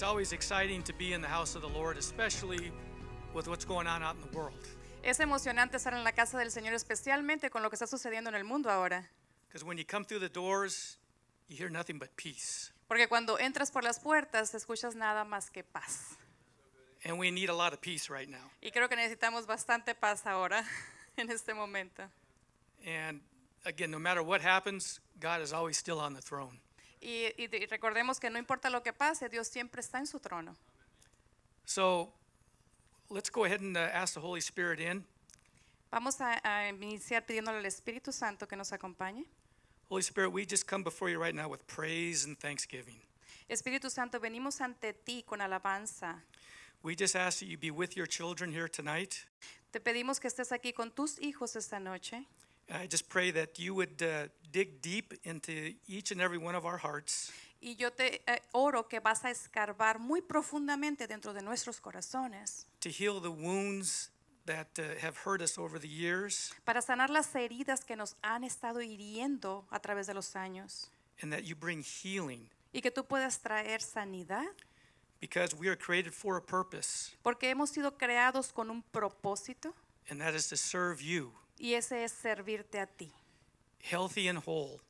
It's always exciting to be in the house of the Lord, especially with what's going on out in the world. Es emocionante estar en la casa del Señor, especialmente con lo que está sucediendo en el mundo ahora. Because when you come through the doors, you hear nothing but peace. Porque cuando entras por las puertas, escuchas nada más que paz. And we need a lot of peace right now. Y creo que necesitamos bastante paz ahora, en este momento. And again, no matter what happens, God is always still on the throne. Y, y de- y recordemos que no importa lo que pase, Dios siempre está en su trono. So let's go ahead and uh, ask the Holy Spirit in. Vamos a, a iniciar pidiéndole al Espíritu Santo que nos acompañe. Holy Spirit, we just come before you right now with praise and thanksgiving. Espíritu Santo, venimos ante ti con alabanza. We just ask that you be with your children here tonight. Te pedimos que estés aquí con tus hijos esta noche. I just pray that you would uh, dig deep into each and every one of our hearts. Y yo te eh, oro que vas a escarbar muy profundamente dentro de nuestros corazones. To heal the wounds that uh, have hurt us over the years, para sanar las heridas que nos han estado hiriendo a través de los años. And that you bring healing. Y que tú puedas traer sanidad. Because we are created for a purpose, porque hemos sido creados con un propósito. And that is to serve you, y ese es servirte a ti, healthy and whole.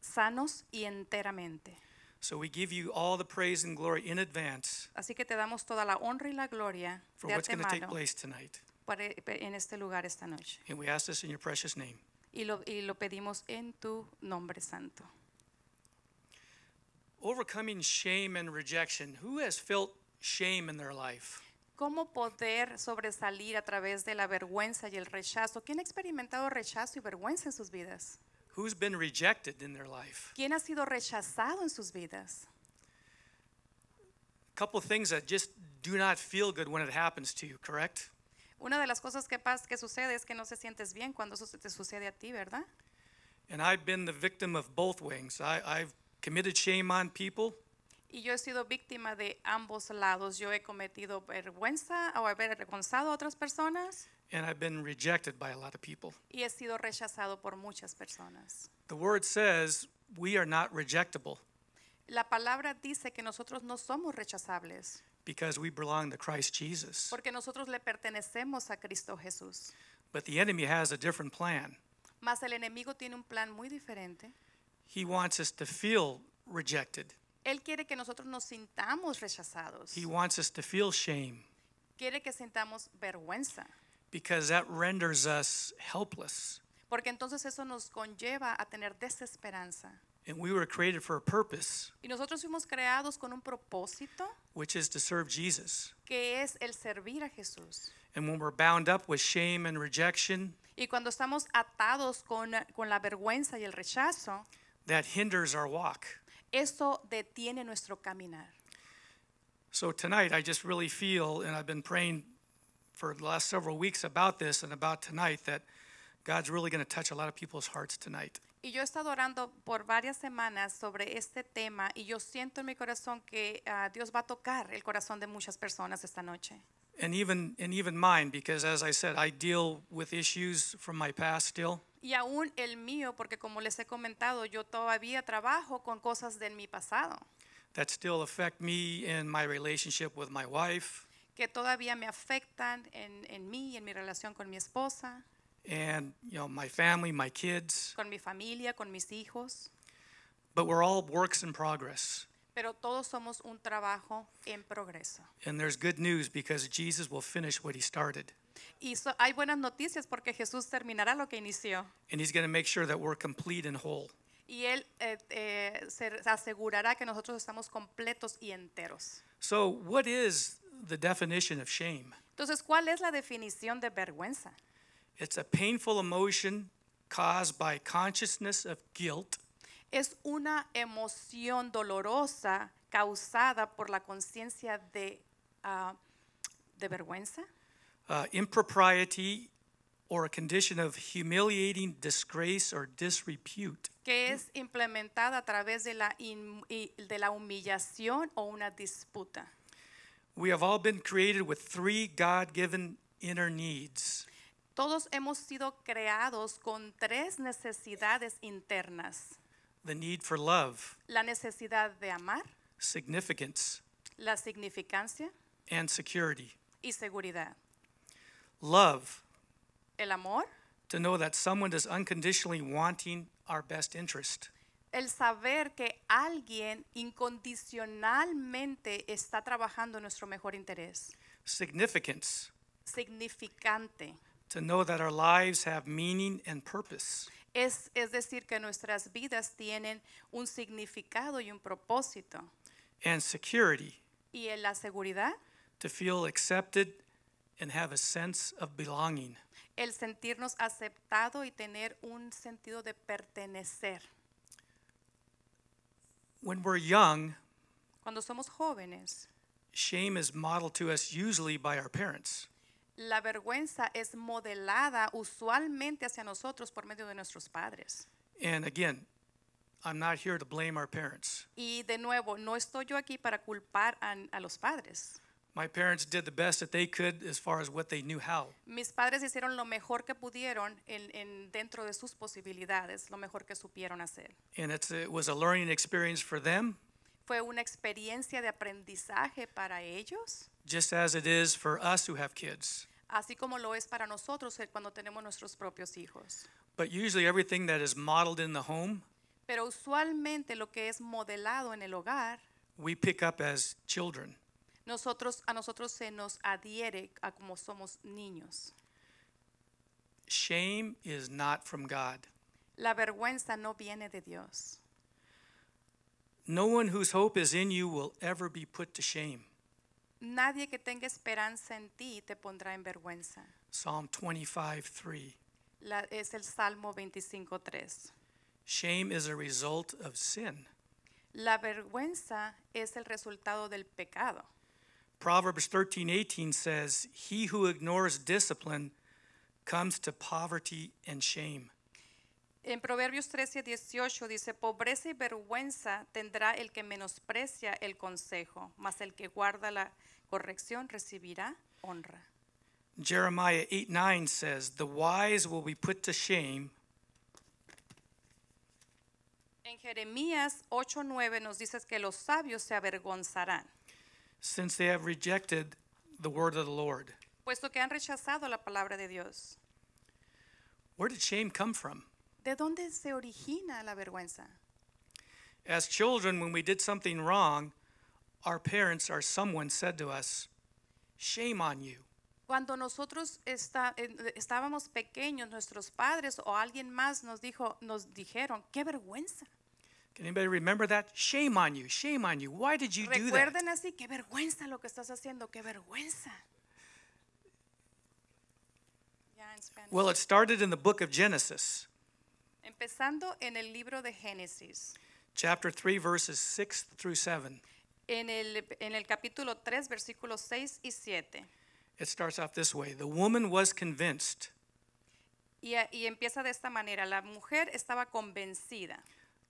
sanos y enteramente. So we give you all the praise and glory in advance Así que te damos toda la honra y la gloria for de what's going to take place tonight. para- eh, en este lugar esta noche. And we ask this in your precious name. Y lo, y lo pedimos en tu nombre santo. Overcoming shame and rejection. Who has felt shame in their life? ¿Cómo poder sobresalir a través de la vergüenza y el rechazo? ¿Quién ha experimentado rechazo y vergüenza en sus vidas? Who's been rejected in their life? ¿Quién ha sido rechazado en sus vidas? A couple of things that just do not feel good when it happens to you, correct? Una de las cosas que, pas- que sucede es que no se sientes bien cuando eso te sucede a ti, ¿verdad? And I've been the victim of both wings. I, I've committed shame on people, Y yo he sido víctima de ambos lados. Yo he cometido vergüenza o haber avergonzado a otras personas and I've been rejected by a lot of people. y he sido rechazado por muchas personas. The word says we are not rejectable La palabra dice que nosotros no somos rechazables because we belong to Christ Jesus. porque nosotros le pertenecemos a Cristo Jesús. But the enemy has a different plan. Mas el enemigo tiene un plan muy diferente. He wants us to feel rejected, Él quiere que nosotros nos sintamos rechazados. he wants us to feel shame Quiere que sintamos vergüenza. because that renders us helpless. Porque entonces eso nos conlleva a tener desesperanza. And we were created for a purpose, Y nosotros fuimos creados con un propósito which is to serve Jesus. que es el servir a Jesús. And when we're bound up with shame and rejection, Y cuando estamos atados con, con la vergüenza y el rechazo, that hinders our walk. Eso detiene nuestro caminar. So tonight, I just really feel, and I've been praying for the last several weeks about this and about tonight, that God's really going to touch a lot of people's hearts tonight. Y yo he estado orando por varias semanas sobre este tema y yo siento en mi corazón que ah, Dios va a tocar el corazón de muchas personas esta noche. And even, and even mine, because as I said, I deal with issues from my past still. Y aún el mío, porque como les he comentado, yo todavía trabajo con cosas de mi pasado, that still affect me in my relationship with my wife. Que todavía me afectan en, en mí en mi relación con mi esposa, and you know my family my kids. Con mi familia, con mis hijos. but we're all works in progress. Pero todos somos un trabajo en progreso. and there's good news because jesus will finish what he started Y so- hay buenas noticias porque Jesús terminará lo que inició. and he's going to make sure that we're complete and whole Y Él eh, eh, se asegurará que nosotros estamos completos y enteros. so what is the definition of shame Entonces, ¿cuál es la definición de vergüenza? it's a painful emotion caused by consciousness of guilt Es una emoción dolorosa causada por la conciencia de, ah, de vergüenza, uh, impropriety or a condition of humiliating disgrace or disrepute que es implementada a través de la, in- y- de la humillación o una disputa. We have all been created with three God given inner needs Todos hemos sido creados con tres necesidades internas. the need for love, La necesidad de amar, significance, la significancia and security. y seguridad. Love, El amor, to know that someone is unconditionally wanting our best interest. el saber que alguien incondicionalmente está trabajando en nuestro mejor interés. Significance, Significante. to know that our lives have meaning and purpose. Es, es decir, que nuestras vidas tienen un significado y un propósito. And security, Y en la seguridad, to feel accepted and have a sense of belonging. el sentirnos aceptado y tener un sentido de pertenecer. When we're young, Cuando somos jóvenes, shame is modeled to us usually by our parents. la vergüenza es modelada usualmente hacia nosotros por medio de nuestros padres. And again, I'm not here to blame our parents. Y de nuevo, no estoy yo aquí para culpar a, a los padres. My parents did the best that they could as far as what they knew how. Mis padres hicieron lo mejor que pudieron en, en- dentro de sus posibilidades, lo mejor que supieron hacer. And it's, it was a learning experience for them, Fue una experiencia de aprendizaje para ellos, just as it is for us who have kids. así como lo es para nosotros cuando tenemos nuestros propios hijos. But usually everything that is modeled in the home, Pero usualmente lo que es modelado en el hogar, we pick up as children. Nosotros, a nosotros se nos adhiere a como somos niños. Shame is not from God. La vergüenza no viene de Dios. No one whose hope is in you will ever be put to shame. Nadie que tenga esperanza en ti te pondrá en vergüenza. Psalm 25, 3. La- es el Salmo 25.3. Shame is a result of sin. La vergüenza es el resultado del pecado. Proverbs 13, 18 says, He who ignores discipline comes to poverty and shame. En Proverbios 13, 18 dice, pobreza y vergüenza tendrá el que menosprecia el consejo, mas el que guarda la corrección recibirá honra. Jeremiah 8, 9 says, The wise will be put to shame, En Jeremías 8, 9 nos dice que los sabios se avergonzarán, since they have rejected the word of the Lord. puesto que han rechazado la palabra de Dios. Where did shame come from? ¿De dónde se origina la vergüenza? As children, when we did something wrong, our parents or someone said to us, Shame on you. Cuando nosotros está- eh, estábamos pequeños, nuestros padres o alguien más nos dijo, nos dijeron, qué vergüenza. Can anybody remember that? Shame on you. Shame on you. Why did you do that? Recuerden así, qué vergüenza lo que estás haciendo, qué vergüenza. Ya en Spanish. Well, it started in the book of Genesis, Empezando en el libro de Génesis, chapter 3, verses 6 through 7. en el, en el capítulo 3, versículos 6 y 7. It starts off this way The woman was convinced Y, a- y empieza de esta manera, la mujer estaba convencida.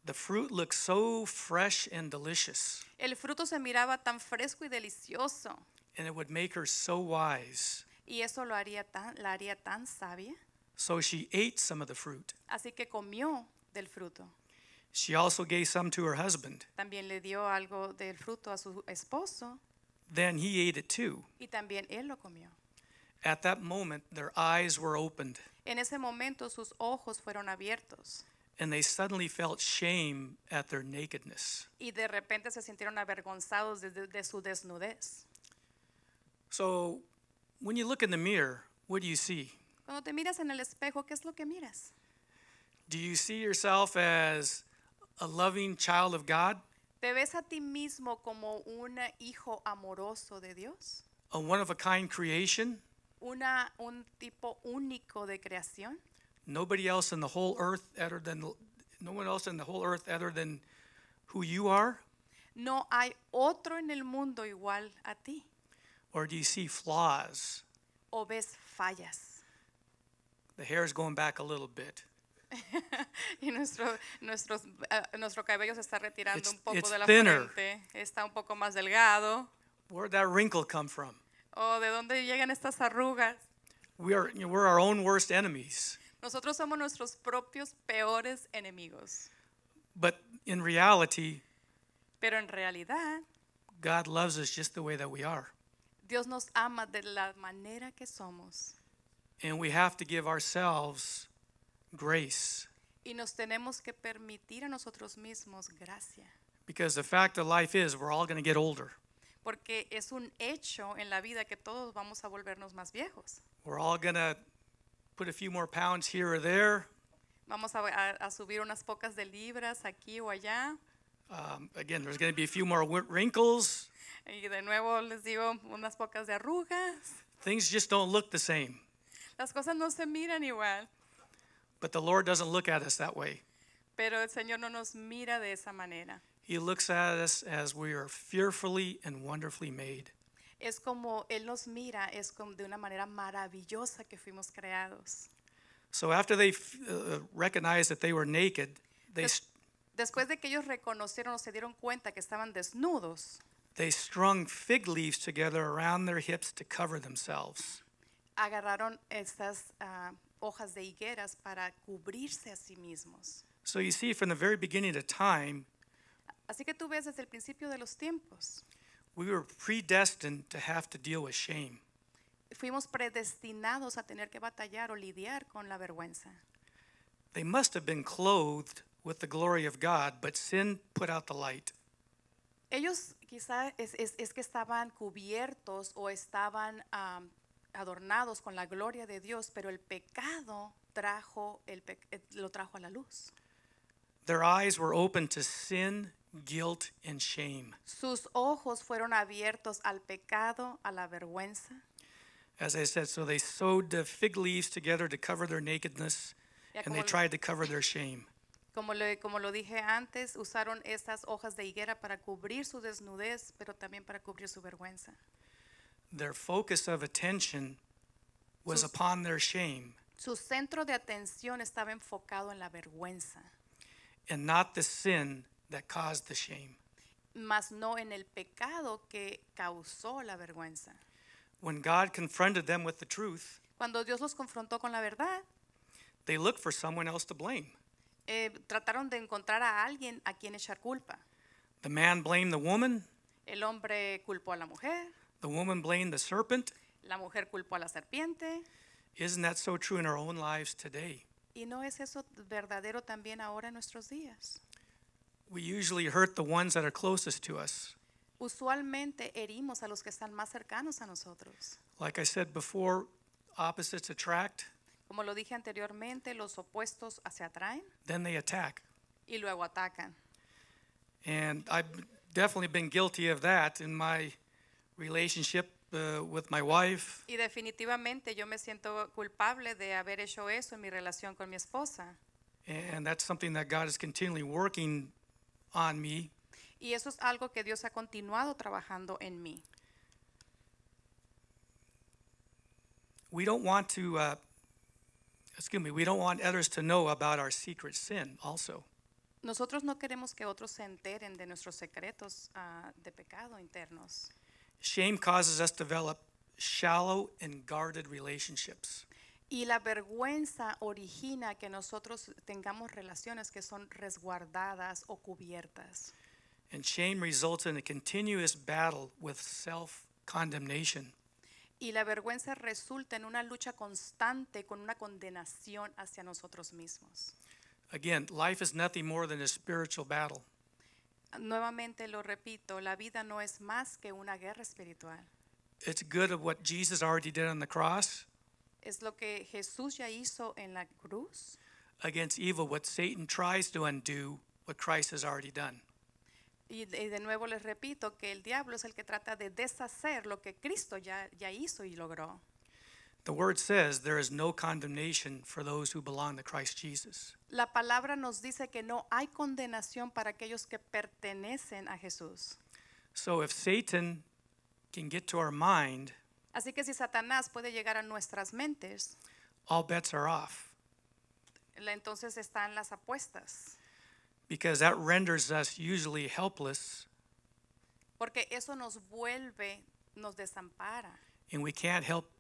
The fruit looked so fresh and delicious, El fruto se miraba tan fresco y delicioso. and it would make her so wise. Y eso lo haría tan, la haría tan sabia. So she ate some of the fruit. Así que comió del fruto. She also gave some to her husband. También le dio algo del fruto a su esposo Then he ate it too. y también él lo comió. At that moment, their eyes were opened, En ese momento sus ojos fueron abiertos and they suddenly felt shame at their nakedness. y de repente se sintieron avergonzados de, de- de su desnudez. So, when you look in the mirror, what do you see? Cuando te miras en el espejo, ¿qué es lo que miras? Do you see yourself as a loving child of God, ¿Te ves a ti mismo como un hijo amoroso de Dios? a one of a kind creation? Una, un tipo único de creación? Nobody else in the whole earth other than no one else in the whole earth other than who you are? No hay otro en el mundo igual a ti. Or do you see flaws? ¿O ves fallas? The hair's going back a little bit. Y nuestro, nuestros, ah, nuestro cabello se está retirando It's- un poco de la thinner. frente, está un poco más delgado. Where'd that wrinkle come from? ¿O de dónde llegan estas arrugas? We are, you know, we're our own worst enemies. Nosotros somos nuestros propios peores enemigos. But in reality, Pero en realidad, God loves us just the way that we are. Dios nos ama de la manera que somos And we have to give ourselves grace y nos tenemos que permitir a nosotros mismos gracia, because the fact of life is we're all going to get older. porque es un hecho en la vida que todos vamos a volvernos más viejos. We're all going to put a few more pounds here or there. Vamos a, a- a subir unas pocas de libras aquí o allá. Um, again, there's going to be a few more wrinkles. Y de nuevo les digo unas pocas de arrugas. Things just don't look the same. Las cosas no se miran igual, But the Lord doesn't look at us that way. pero el Señor no nos mira de esa manera. He looks at us as we are fearfully and wonderfully made. Es como Él nos mira, es como de una manera maravillosa que fuimos creados. So after they uh, recognized that they were naked, they, Des- Después de que ellos reconocieron o se dieron cuenta que estaban desnudos, they strung fig leaves together around their hips to cover themselves. agarraron estas ah, hojas de higueras para cubrirse a sí mismos. So you see, from the very beginning of time, Así que tú ves desde el principio de los tiempos, we were predestined to have to deal with shame. fuimos predestinados a tener que batallar o lidiar con la vergüenza. They must have been clothed with the glory of God, but sin put out the light. Ellos quizá es, es- es que estaban cubiertos o estaban am, adornados con la gloria de Dios, pero el pecado trajo el eh, lo trajo a la luz. Their eyes were open to sin, guilt, and shame. Sus ojos fueron abiertos al pecado, a la vergüenza. As I said, so they sewed the fig leaves together to cover their nakedness, and they tried to cover their shame. Como, le- como lo dije antes, usaron estas hojas de higuera para cubrir su desnudez, pero también para cubrir su vergüenza. Their focus of attention was Sus- upon their shame Su centro de atención estaba enfocado en la vergüenza, and not the sin that caused the shame. mas no en el pecado que causó la vergüenza. When God confronted them with the truth, Cuando Dios los confrontó con la verdad, they looked for someone else to blame. eh, trataron de encontrar a alguien a quien echar culpa. The man blamed the woman, El hombre culpó a la mujer, the woman blamed the serpent. la mujer culpó a la serpiente. Isn't that so true in our own lives today? ¿Y no es eso verdadero también ahora en nuestros días? We usually hurt the ones that are closest to us. Usualmente herimos a los que están más cercanos a nosotros. Like I said before, opposites attract, Como lo dije anteriormente, los opuestos se atraen then they attack. y luego atacan. And I've definitely been guilty of that in my relationship uh, with my wife. Y definitivamente yo me siento culpable de haber hecho eso en mi relación con mi esposa. And that's something that God is continually working on me. Y eso es algo que Dios ha continuado trabajando en mí. We don't want to, uh, excuse me, we don't want others to know about our secret sin also. Nosotros no queremos que otros se enteren de nuestros secretos ah, de pecado internos. Shame causes us to develop shallow and guarded relationships. Y la vergüenza origina que nosotros tengamos relaciones que son resguardadas o cubiertas. And shame results in a continuous battle with self condemnation. Y la vergüenza resulta en una lucha constante con una condenación hacia nosotros mismos. Again, life is nothing more than a spiritual battle. Nuevamente lo repito, la vida no es más que una guerra espiritual. It's good of what Jesus already did on the cross Es lo que Jesús ya hizo en la cruz against evil, what Satan tries to undo, what Christ has already done. Y de, nuevo les repito que el diablo es el que trata de deshacer lo que Cristo ya, ya hizo y logró. The word says there is no condemnation for those who belong to Christ Jesus. La palabra nos dice que no hay condenación para aquellos que pertenecen a Jesús. So if Satan can get to our mind, Así que si Satanás puede llegar a nuestras mentes, all bets are off entonces están las apuestas, because that renders us usually helpless porque eso nos vuelve, nos desampara and we can't help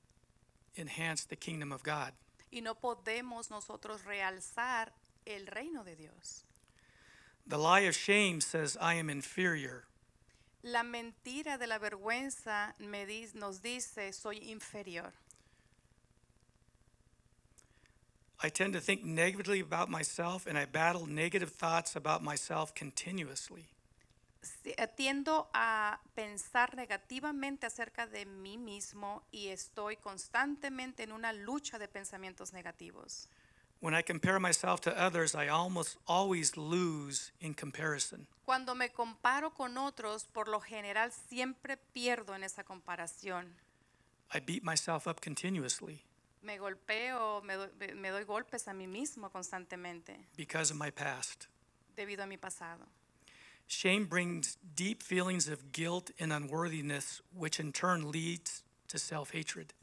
enhance the kingdom of God. y no podemos nosotros realzar el reino de Dios. The lie of shame says, I am inferior. La mentira de la vergüenza me di- nos dice soy inferior. I tend to think negatively about myself and I battle negative thoughts about myself continuously. Eh, Tiendo a pensar negativamente acerca de mí mismo y estoy constantemente en una lucha de pensamientos negativos. When I compare myself to others, I almost always lose in comparison. Cuando me comparo con otros, por lo general siempre pierdo en esa comparación. I beat myself up continuously Me golpeo, me doy, me doy golpes a mí mismo constantemente because of my past. debido a mi pasado. Shame brings deep feelings of guilt and unworthiness, which in turn leads to self hatred.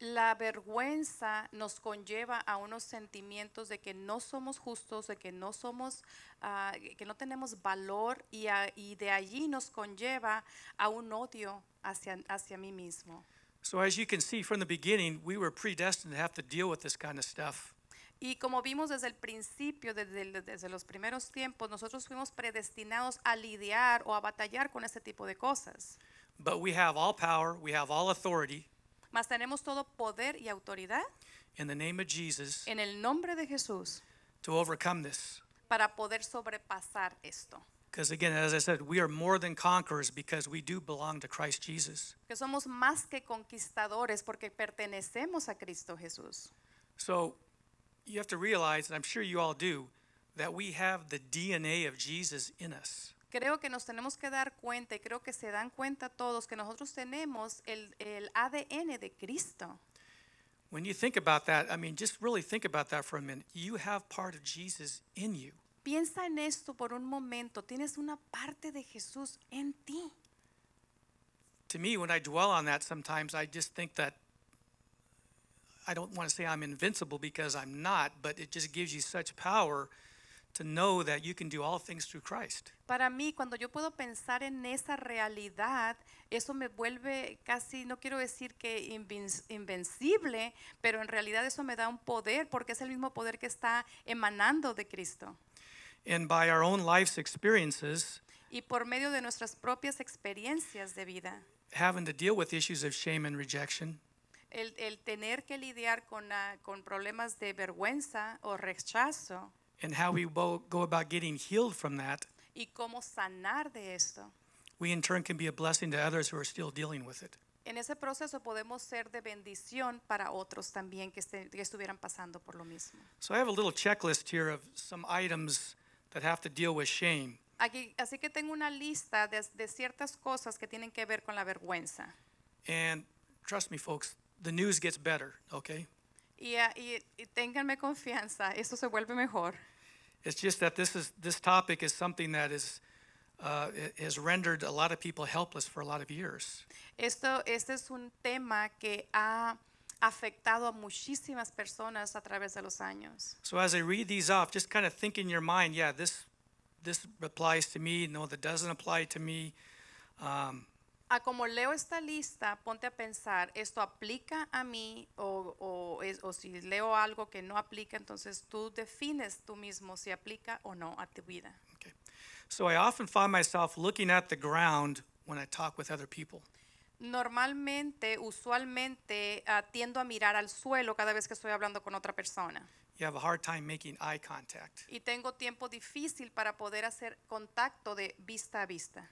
La vergüenza nos conlleva a unos sentimientos de que no somos justos, de que no somos, ah, que no tenemos valor y, a- y de allí nos conlleva a un odio hacia, hacia mí mismo. So, as you can see from the beginning, we were predestined to have to deal with this kind of stuff. Y como vimos desde el principio, desde, desde los primeros tiempos, nosotros fuimos predestinados a lidiar o a batallar con este tipo de cosas. But we have all power, we have all authority Mas tenemos todo poder y autoridad in the name of Jesus en el nombre de Jesús to overcome this. para poder sobrepasar esto. Because again, as I said, we are more than conquerors because we do belong to Christ Jesus. que somos más que conquistadores porque pertenecemos a Cristo Jesús. So you have to realize, and I'm sure you all do, that we have the DNA of Jesus in us. Creo que nos tenemos que dar cuenta y creo que se dan cuenta todos que nosotros tenemos el, el ADN de Cristo. When you think about that, I mean, just really think about that for a minute. You have part of Jesus in you. Piensa en esto por un momento. Tienes una parte de Jesús en ti. To me, when I dwell on that, sometimes I just think that I don't want to say I'm invincible because I'm not, but it just gives you such power to know that you can do all things through Christ. Para mí, cuando yo puedo pensar en esa realidad, eso me vuelve casi, no quiero decir que invencible, pero en realidad eso me da un poder porque es el mismo poder que está emanando de Cristo. And by our own life's experiences, y por medio de nuestras propias experiencias de vida, having to deal with issues of shame and rejection, el, el tener que lidiar con, ah, con problemas de vergüenza o rechazo and how we go about getting healed from that, y cómo sanar de esto. we in turn can be a blessing to others who are still dealing with it. En ese proceso podemos ser de bendición para otros también que, este- que estuvieran pasando por lo mismo. So I have a little checklist here of some items that have to deal with shame. Aquí, así que tengo una lista de, de ciertas cosas que tienen que ver con la vergüenza. And trust me, folks, the news gets better, okay? Y, y- y ténganme confianza, esto se vuelve mejor. It's just that this is this topic is something that is uh, has rendered a lot of people helpless for a lot of years. Esto, este es un tema que ha afectado a muchísimas personas a través de los años. So as I read these off, just kind of think in your mind, yeah, this this applies to me. No, that doesn't apply to me. Um, A como leo esta lista, ponte a pensar, ¿esto aplica a mí? O, o es- o si leo algo que no aplica, entonces tú defines tú mismo si aplica o no a tu vida. okay. So I often find myself looking at the ground when I talk with other people. Normalmente, usualmente, ah, tiendo a mirar al suelo cada vez que estoy hablando con otra persona. You have a hard time making eye contact. Y tengo tiempo difícil para poder hacer contacto de vista a vista.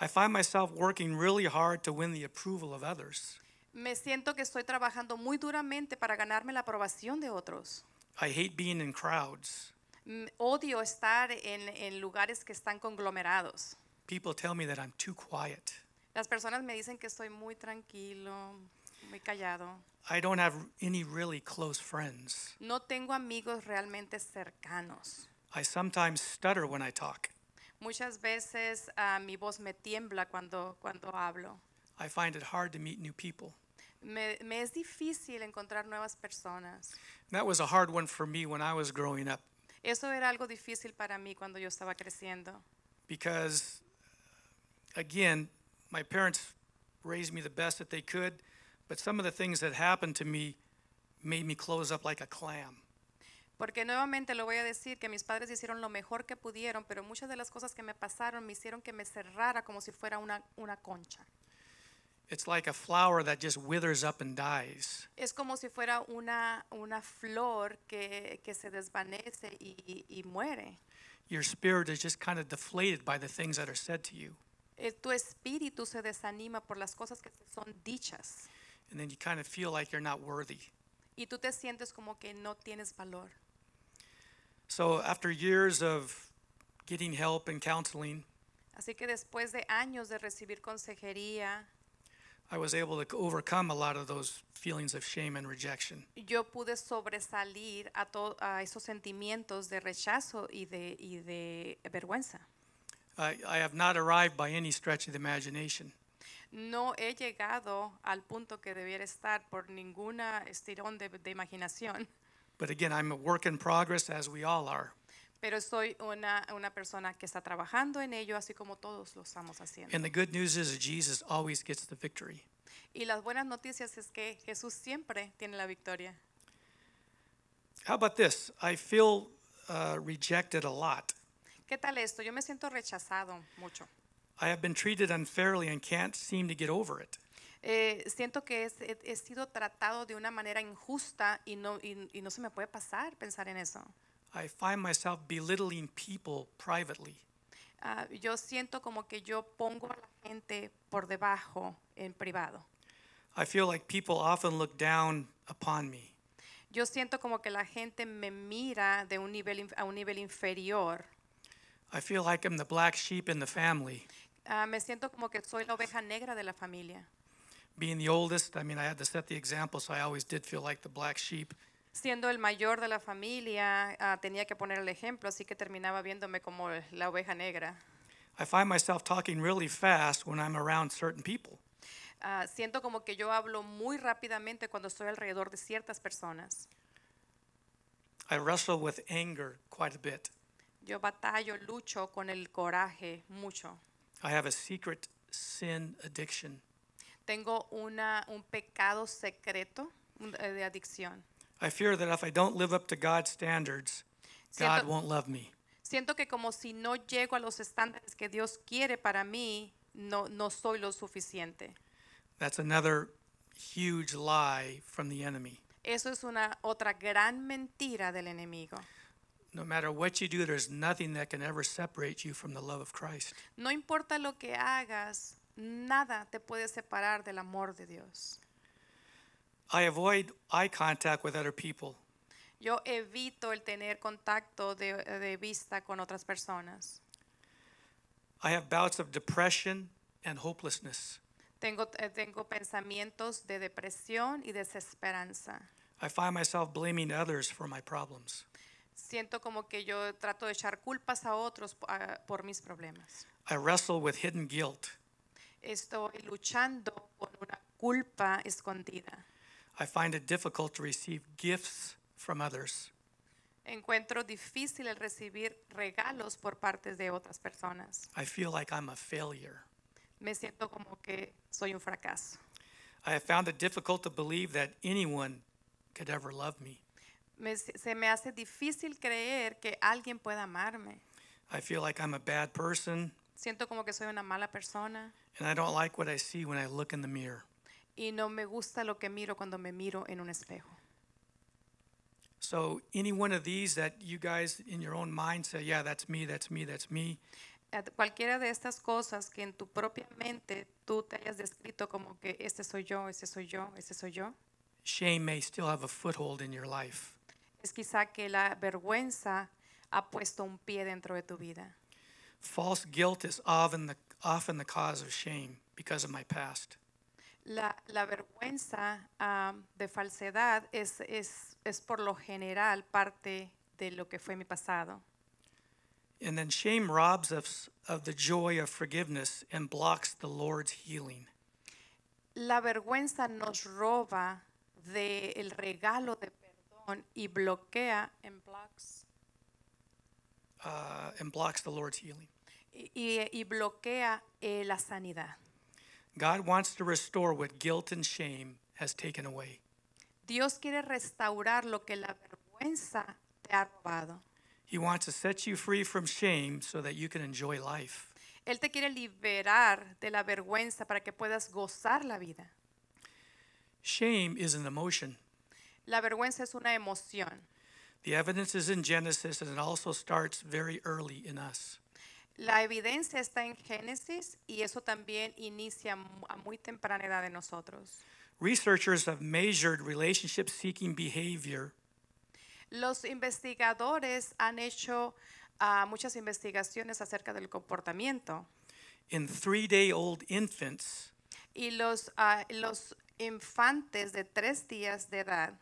I find myself working really hard to win the approval of others. Me siento que estoy trabajando muy duramente para ganarme la aprobación de otros. I hate being in crowds. Mm, Odio estar en, en lugares que están conglomerados. People tell me that I'm too quiet. Las personas me dicen que estoy muy tranquilo, muy callado. I don't have any really close friends. No tengo amigos realmente cercanos. I sometimes stutter when I talk. Muchas veces ah, mi voz me tiembla cuando, cuando hablo. I find it hard to meet new people. Me, me es difícil encontrar nuevas personas. That was a hard one for me when I was growing up Eso era algo difícil para mí cuando yo estaba creciendo. because, again, my parents raised me the best that they could, but some of the things that happened to me made me close up like a clam. Porque nuevamente lo voy a decir que mis padres hicieron lo mejor que pudieron, pero muchas de las cosas que me pasaron me hicieron que me cerrara como si fuera una, una concha. It's like a flower that just withers up and dies. Es como si fuera una, una flor que, que se desvanece y, y- y muere. Your spirit is just kind of deflated by the things that are said to you. Eh, Tu espíritu se desanima por las cosas que son dichas And then you kind of feel like you're not worthy. y tú te sientes como que no tienes valor. So after years of getting help and counseling, Así que después de años de recibir consejería, I was able to overcome a lot of those feelings of shame and rejection. yo pude sobresalir a, to- a esos sentimientos de rechazo y de, y de vergüenza. I, I have not arrived by any stretch of the imagination, No he llegado al punto que debiera estar por ninguna estirón de, de imaginación, but again, I'm a work in progress, as we all are. pero soy una, una persona que está trabajando en ello, así como todos lo estamos haciendo. And the good news is that Jesus always gets the victory. Y las buenas noticias es que Jesús siempre tiene la victoria. How about this? I feel uh, rejected a lot. ¿Qué tal esto? Yo me siento rechazado mucho. I have been treated unfairly and can't seem to get over it. Eh, siento que es- he, he sido tratado de una manera injusta y no, y, y no se me puede pasar pensar en eso. I find myself belittling people privately. Ah, yo siento como que yo pongo a la gente por debajo en privado. I feel like people often look down upon me. Yo siento como que la gente me mira de un nivel, a un nivel inferior. I feel like I'm the black sheep in the family. Ah, me siento como que soy la oveja negra de la familia. Being the oldest, I mean, I had to set the example, so I always did feel like the black sheep. Siendo el mayor de la familia, ah, tenía que poner el ejemplo, así que terminaba viéndome como la oveja negra. I find myself talking really fast when I'm around certain people. Ah, siento como que yo hablo muy rápidamente cuando estoy alrededor de ciertas personas. I wrestle with anger quite a bit. Yo batallo, lucho con el coraje mucho. I have a secret sin addiction. Tengo una, un pecado secreto eh, de adicción. I fear that if I don't live up to God's standards, God Siento, won't love me. siento que como si no llego a los estándares que Dios quiere para mí, no, no soy lo suficiente. That's another huge lie from the enemy. Eso es una otra gran mentira del enemigo. No matter what you do, there's nothing that can ever separate you from the love of Christ. No importa lo que hagas, nada te puede separar del amor de Dios. I avoid eye contact with other people. Yo evito el tener contacto de, de vista con otras personas. I have bouts of depression and hopelessness. Tengo, eh, tengo pensamientos de depresión y desesperanza. I find myself blaming others for my problems. Siento como que yo trato de echar culpas a otros por mis problemas. I wrestle with hidden guilt. Estoy luchando con una culpa escondida. I find it difficult to receive gifts from others. Encuentro difícil el recibir regalos por parte de otras personas. I feel like I'm a failure. Me siento como que soy un fracaso. I have found it difficult to believe that anyone could ever love me. Me- se me hace difícil creer que alguien pueda amarme. I feel like I'm a bad person, Siento como que soy una mala persona and I don't like what I see when I look in the mirror. y no me gusta lo que miro cuando me miro en un espejo. So, any one of these that you guys in your own mind say, yeah, that's me, that's me, that's me, Cualquiera de estas cosas que en tu propia mente tú te hayas descrito como que este soy yo, este soy yo, este soy yo, shame may still have a foothold in your life. es quizá que la vergüenza ha puesto un pie dentro de tu vida. False guilt is often the, often the cause of shame because of my past. La, la vergüenza am, de falsedad es, es, es por lo general parte de lo que fue mi pasado. And then shame robs us of the joy of forgiveness and blocks the Lord's healing. La vergüenza nos roba del regalo de perdón y bloquea en blocks, Uh, and blocks the Lord's healing. y, y- bloquea eh, la sanidad. God wants to restore what guilt and shame has taken away. Dios quiere restaurar lo que la vergüenza te ha robado. He wants to set you free from shame so that you can enjoy life. Él te quiere liberar de la vergüenza para que puedas gozar la vida. Shame is an emotion. La vergüenza es una emoción. The evidence is in Genesis and it also starts very early in us. La evidencia está en Génesis y eso también inicia a muy temprana edad de nosotros. Researchers have measured relationship seeking behavior Los investigadores han hecho ah, muchas investigaciones acerca del comportamiento in three day old infants y los, ah, los infantes de tres días de edad,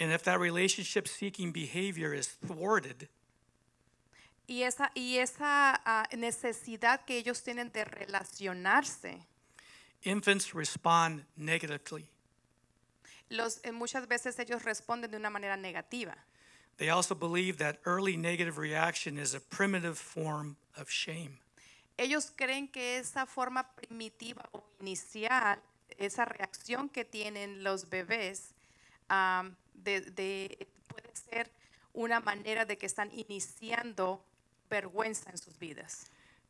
And if that relationship seeking behavior is thwarted, y esa, y esa ah, necesidad que ellos tienen de relacionarse, infants respond negatively. los, eh, muchas veces ellos responden de una manera negativa. They also believe that early negative reaction is a primitive form of shame. Ellos creen que esa forma primitiva o inicial, esa reacción que tienen los bebés, am, de, de- puede ser una manera de que están iniciando vergüenza en sus vidas.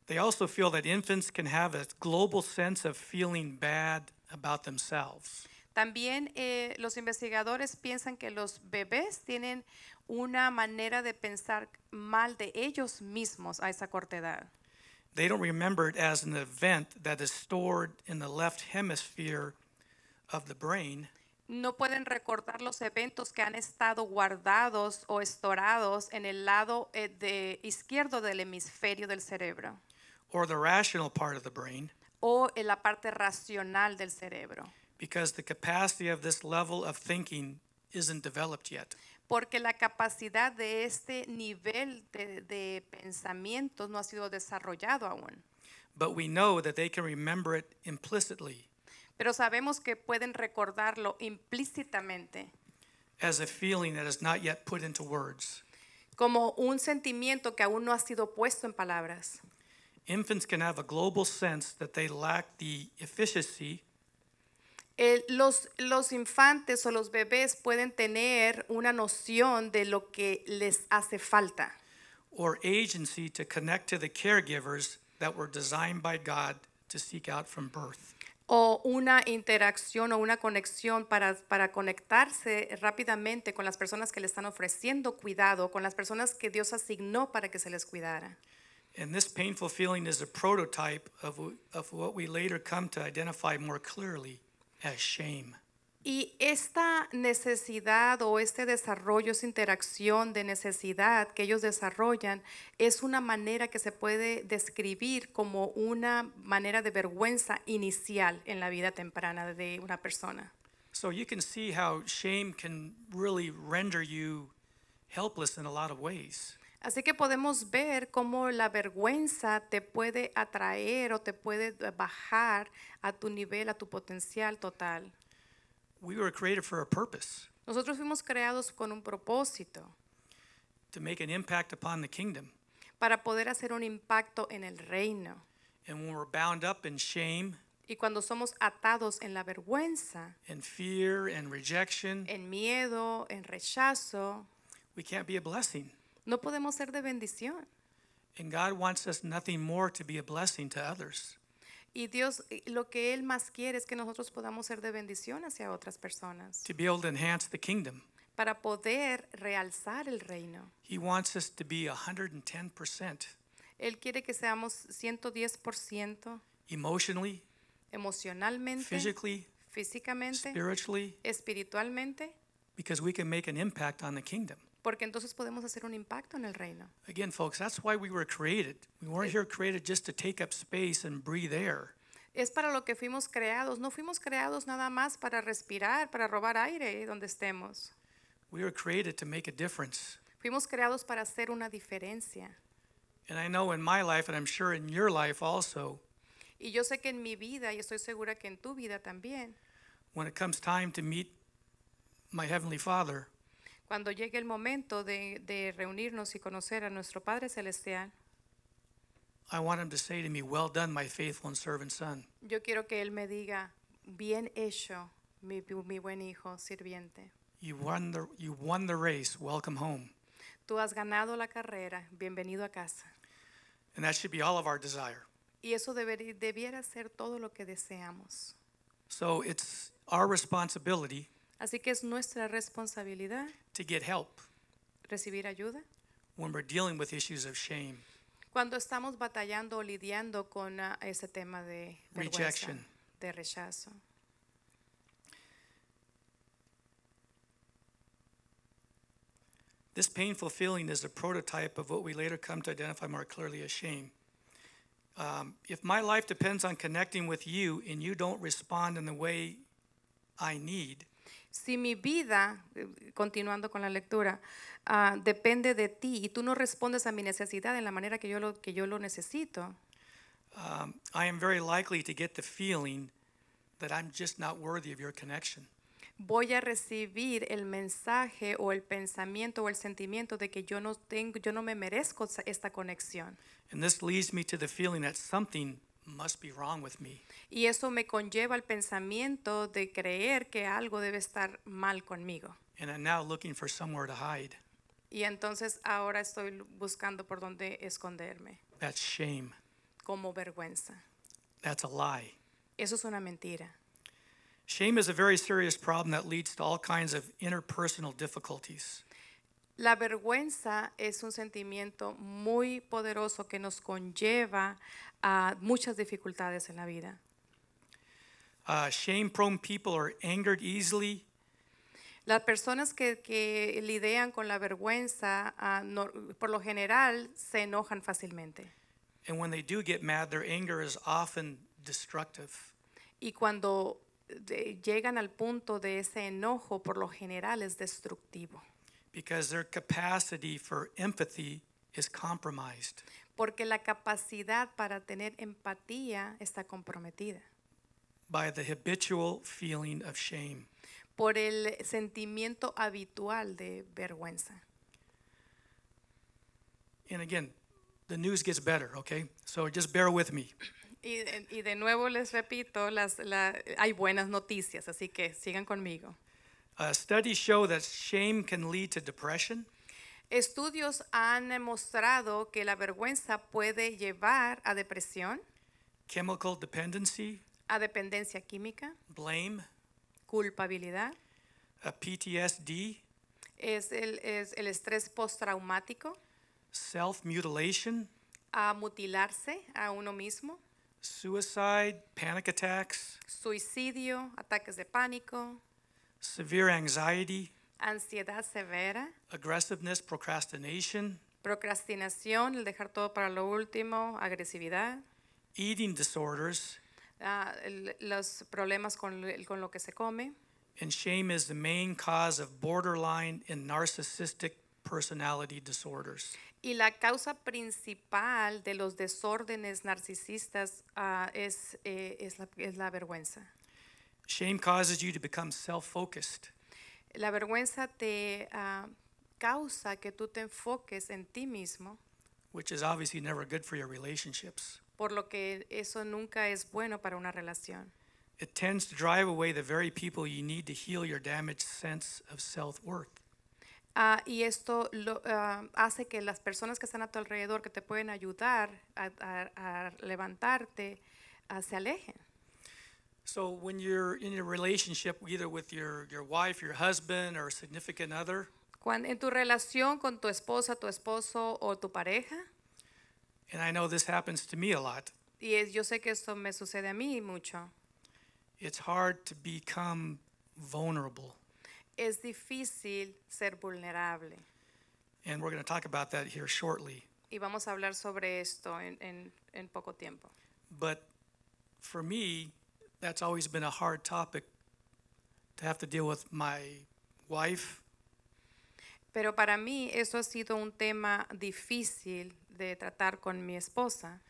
They also feel that infants can have a global sense of feeling bad about themselves. También eh, los investigadores piensan que los bebés tienen una manera de pensar mal de ellos mismos a esa corta edad. They don't remember it as an event that is stored in the left hemisphere of the brain, no pueden recordar los eventos que han estado guardados o estorados en el lado eh, de izquierdo del hemisferio del cerebro or the rational part of the brain o en la parte racional del cerebro, because the capacity of this level of thinking isn't developed yet. porque la capacidad de este nivel de, de pensamientos no ha sido desarrollado aún. But we know that they can remember it implicitly Pero sabemos que pueden recordarlo implícitamente as a feeling that is not yet put into words. como un sentimiento que aún no ha sido puesto en palabras. Infants can have a global sense that they lack the efficiency El- los, los infantes o los bebés pueden tener una noción de lo que les hace falta or agency to connect to the caregivers that were designed by God to seek out from birth. O una interacción o una conexión para, conectarse rápidamente con las personas que le están ofreciendo cuidado, con las personas que Dios asignó para que se les cuidara. And this painful feeling is a prototype of what we later come to identify more clearly as shame. Y esta necesidad o este desarrollo, esa interacción de necesidad que ellos desarrollan, es una manera que se puede describir como una manera de vergüenza inicial en la vida temprana de una persona. So you can see how shame can really render you helpless in a lot of ways. Así que podemos ver cómo la vergüenza te puede atraer o te puede bajar a tu nivel, a tu potencial total. We were created for a purpose Nosotros fuimos creados con un propósito to make an impact upon the kingdom. para poder hacer un impacto en el reino. And when we're bound up in shame Y cuando somos atados en la vergüenza, and fear and rejection, en miedo, en rechazo, we can't be a blessing. no podemos ser de bendición. And God wants us nothing more to be a blessing to others. Y Dios lo que Él más quiere es que nosotros podamos ser de bendición hacia otras personas, to be able to enhance the kingdom. para poder realzar el reino. He wants us to be 110% Él quiere que seamos 110% emotionally, emocionalmente, physically, físicamente, spiritually, espiritualmente, because we can make an impact on the kingdom. Porque entonces podemos hacer un impacto en el reino. Again, folks, that's why we were created. We weren't here created just to take up space and breathe air. Es para lo que fuimos creados. No fuimos creados nada más para respirar, para robar aire donde estemos. We were created to make a difference. Fuimos creados para hacer una diferencia. And I know in my life, and I'm sure in your life also, Y yo sé que en mi vida, y estoy segura que en tu vida también, when it comes time to meet my Heavenly Father, cuando llegue el momento de, de reunirnos y conocer a nuestro Padre Celestial, I want Him to say to me, Well done, my faithful and servant son. yo quiero que Él me diga, bien hecho, mi, mi buen hijo sirviente. You won the, you won the race. Welcome home. Tú has ganado la carrera, bienvenido a casa. And that should be all of our desire. Y eso debería, debiera ser todo lo que deseamos. So it's our responsibility Así que es nuestra responsabilidad to get help recibir ayuda. when we're dealing with issues of shame, Cuando estamos batallando o lidiando con ah, ese tema de vergüenza, Rejection. de rechazo. This painful feeling is a prototype of what we later come to identify more clearly as shame. Um, if my life depends on connecting with you and you don't respond in the way I need, Si mi vida, eh, continuando con la lectura, ah, depende de ti y tú no respondes a mi necesidad en la manera que yo lo, que yo lo necesito, um, I am very likely to get the feeling that I'm just not worthy of your connection. voy a recibir el mensaje o el pensamiento o el sentimiento de que yo no tengo, yo no me merezco esta conexión. And this leads me to the feeling that something must be wrong with me. Y eso me conlleva al pensamiento de creer que algo debe estar mal conmigo. And I'm now looking for somewhere to hide. Y entonces ahora estoy buscando por dónde esconderme, That's shame. como vergüenza. That's a lie. Eso es una mentira. Shame is a very serious problem that leads to all kinds of interpersonal difficulties. La vergüenza es un sentimiento muy poderoso que nos conlleva a muchas dificultades en la vida. Uh, shame prone people are angered easily, Las personas que, que lidian con la vergüenza, ah, no- por lo general, se enojan fácilmente. and when they do get mad, their anger is often destructive. Y cuando de- llegan al punto de ese enojo, por lo general es destructivo. Because their capacity for empathy is compromised. Porque la capacidad para tener empatía está comprometida. by the habitual feeling of shame. Por el sentimiento habitual de vergüenza. And again, the news gets better, okay? So just bear with me. Y, y de nuevo les repito, las, la- hay buenas noticias, así que sigan conmigo. Uh, studies show that shame can lead to depression, Estudios han mostrado que la vergüenza puede llevar a depresión, chemical dependency, a dependencia química, blame, culpabilidad, uh, PTSD, es el, es el estrés postraumático, self mutilation, a mutilarse a uno mismo, suicide, panic attacks, suicidio, ataques de pánico, severe anxiety, ansiedad severa, aggressiveness, procrastination, procrastinación, el dejar todo para lo último, agresividad, eating disorders, el- los problemas con, con lo que se come. and shame is the main cause of borderline and narcissistic personality disorders. Y la causa principal de los desórdenes narcisistas ah, es, eh, es, la, es la vergüenza. Shame causes you to become self focused. La vergüenza te ah, causa que tú te enfoques en ti mismo, which is obviously never good for your relationships. por lo que eso nunca es bueno para una relación. It tends to drive away the very people you need to heal your damaged sense of self worth. Ah, y esto lo, ah, hace que las personas que están a tu alrededor, que te pueden ayudar a, a- a levantarte, ah, se alejen. So when you're in a relationship, either with your, your wife, your husband, or a significant other, Cuando, en tu relación con tu esposa, tu esposo o tu pareja, and I know this happens to me a lot, y es- yo sé que esto me sucede a mí mucho, it's hard to become vulnerable. es difícil ser vulnerable. And we're going to talk about that here shortly. Y vamos a hablar sobre esto en, en- en poco tiempo. But for me, that's always been a hard topic to have to deal with my wife, Pero para mí eso ha sido un tema difícil de tratar con mi esposa.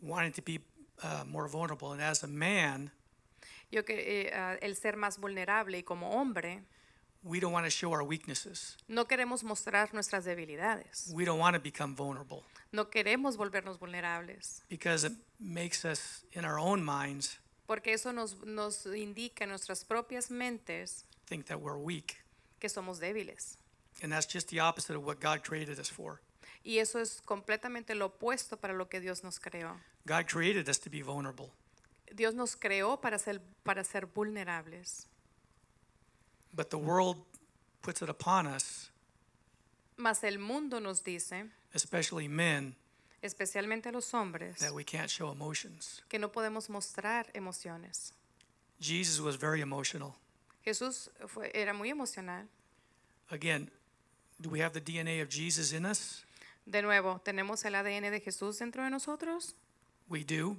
wanting to be uh, more vulnerable. And as a man, Yo que eh, ah, el ser más vulnerable y como hombre we don't want to show our weaknesses. no queremos mostrar nuestras debilidades. We don't want to become vulnerable No queremos volvernos vulnerables because it makes us, in our own minds, porque eso nos, nos indica en nuestras propias mentes think that we're weak. que somos débiles. And that's just the opposite of what God created us for. Y eso es completamente lo opuesto para lo que Dios nos creó. God created us to be vulnerable. Dios nos creó para ser, para ser vulnerables. But the world puts it upon us, Mas el mundo nos dice, especially men, especialmente los hombres, that we can't show emotions. que no podemos mostrar emociones. Jesus was very emotional. Jesús fue, era muy emocional. Again, do we have the DNA of Jesus in us? De nuevo, ¿tenemos el ADN de Jesús dentro de nosotros? We do.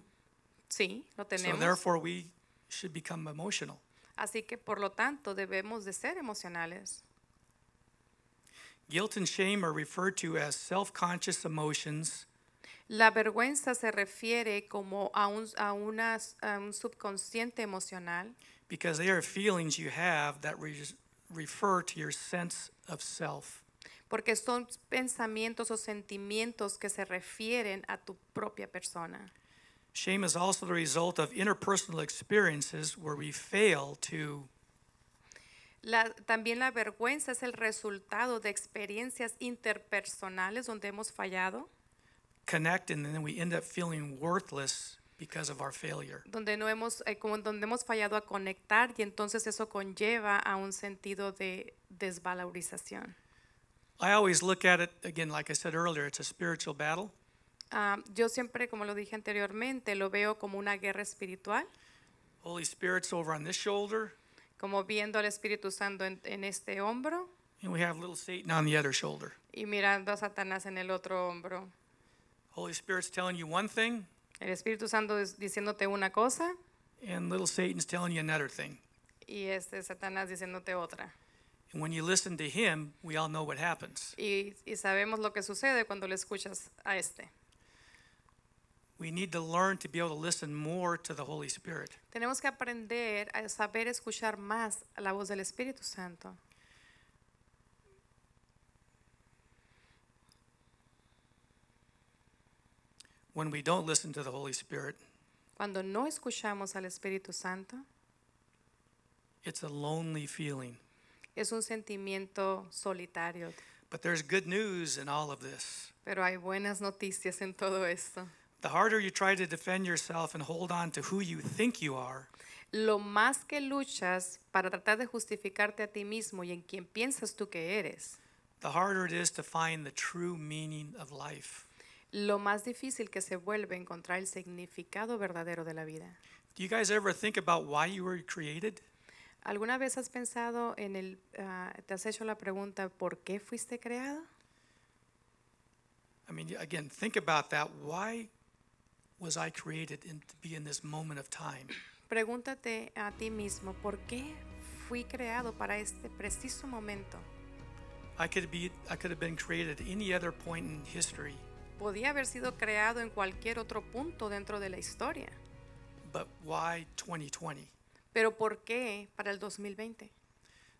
Sí, lo So therefore, we should become emotional. Así que por lo tanto debemos de ser emocionales. Guilt and shame are referred to as self conscious emotions La vergüenza se refiere como a un, a una- a un subconsciente emocional because they are feelings you have that re- refer to your sense of self. porque son pensamientos o sentimientos que se refieren a tu propia persona. Shame is also the result of interpersonal experiences where we fail to La- también la vergüenza es el resultado de experiencias interpersonales donde hemos fallado, connect and then we end up feeling worthless because of our failure. donde no hemos, eh, como donde hemos fallado a conectar y entonces eso conlleva a un sentido de desvalorización. I always look at it, again, like I said earlier, it's a spiritual battle. Ah, yo siempre, como lo dije anteriormente, lo veo como una guerra espiritual, Holy Spirit's over on this shoulder, como viendo al Espíritu Santo en, en este hombro and we have little Satan on the other shoulder. y mirando a Satanás en el otro hombro. Holy Spirit's telling you one thing, El Espíritu Santo es diciéndote una cosa and little Satan's telling you another thing. y este Satanás diciéndote otra. And when you listen to him, we all know what happens. Y, y sabemos lo que sucede cuando le escuchas a este. We need to learn to be able to listen more to the Holy Spirit. Tenemos que aprender a saber escuchar más a la voz del Espíritu Santo. When we don't listen to the Holy Spirit, Cuando no escuchamos al Espíritu Santo, it's a lonely feeling. es un sentimiento solitario. But there's good news in all of this. Pero hay buenas noticias en todo esto. The harder you try to defend yourself and hold on to who you think you are, Lo más que luchas para tratar de justificarte a ti mismo y en quien piensas tú que eres, the harder it is to find the true meaning of life. Lo más difícil que se vuelve encontrar el significado verdadero de la vida. Do you guys ever think about why you were created? ¿Alguna vez has pensado en el, ah, te has hecho la pregunta, ¿por qué fuiste creado? I mean, again, think about that. Why was I created in, to be in this moment of time? Pregúntate a ti mismo, ¿por qué fui creado para este preciso momento? I could be I could have been created at any other point in history, Podía haber sido creado en cualquier otro punto dentro de la historia, but why 2020? pero ¿por qué para el 2020?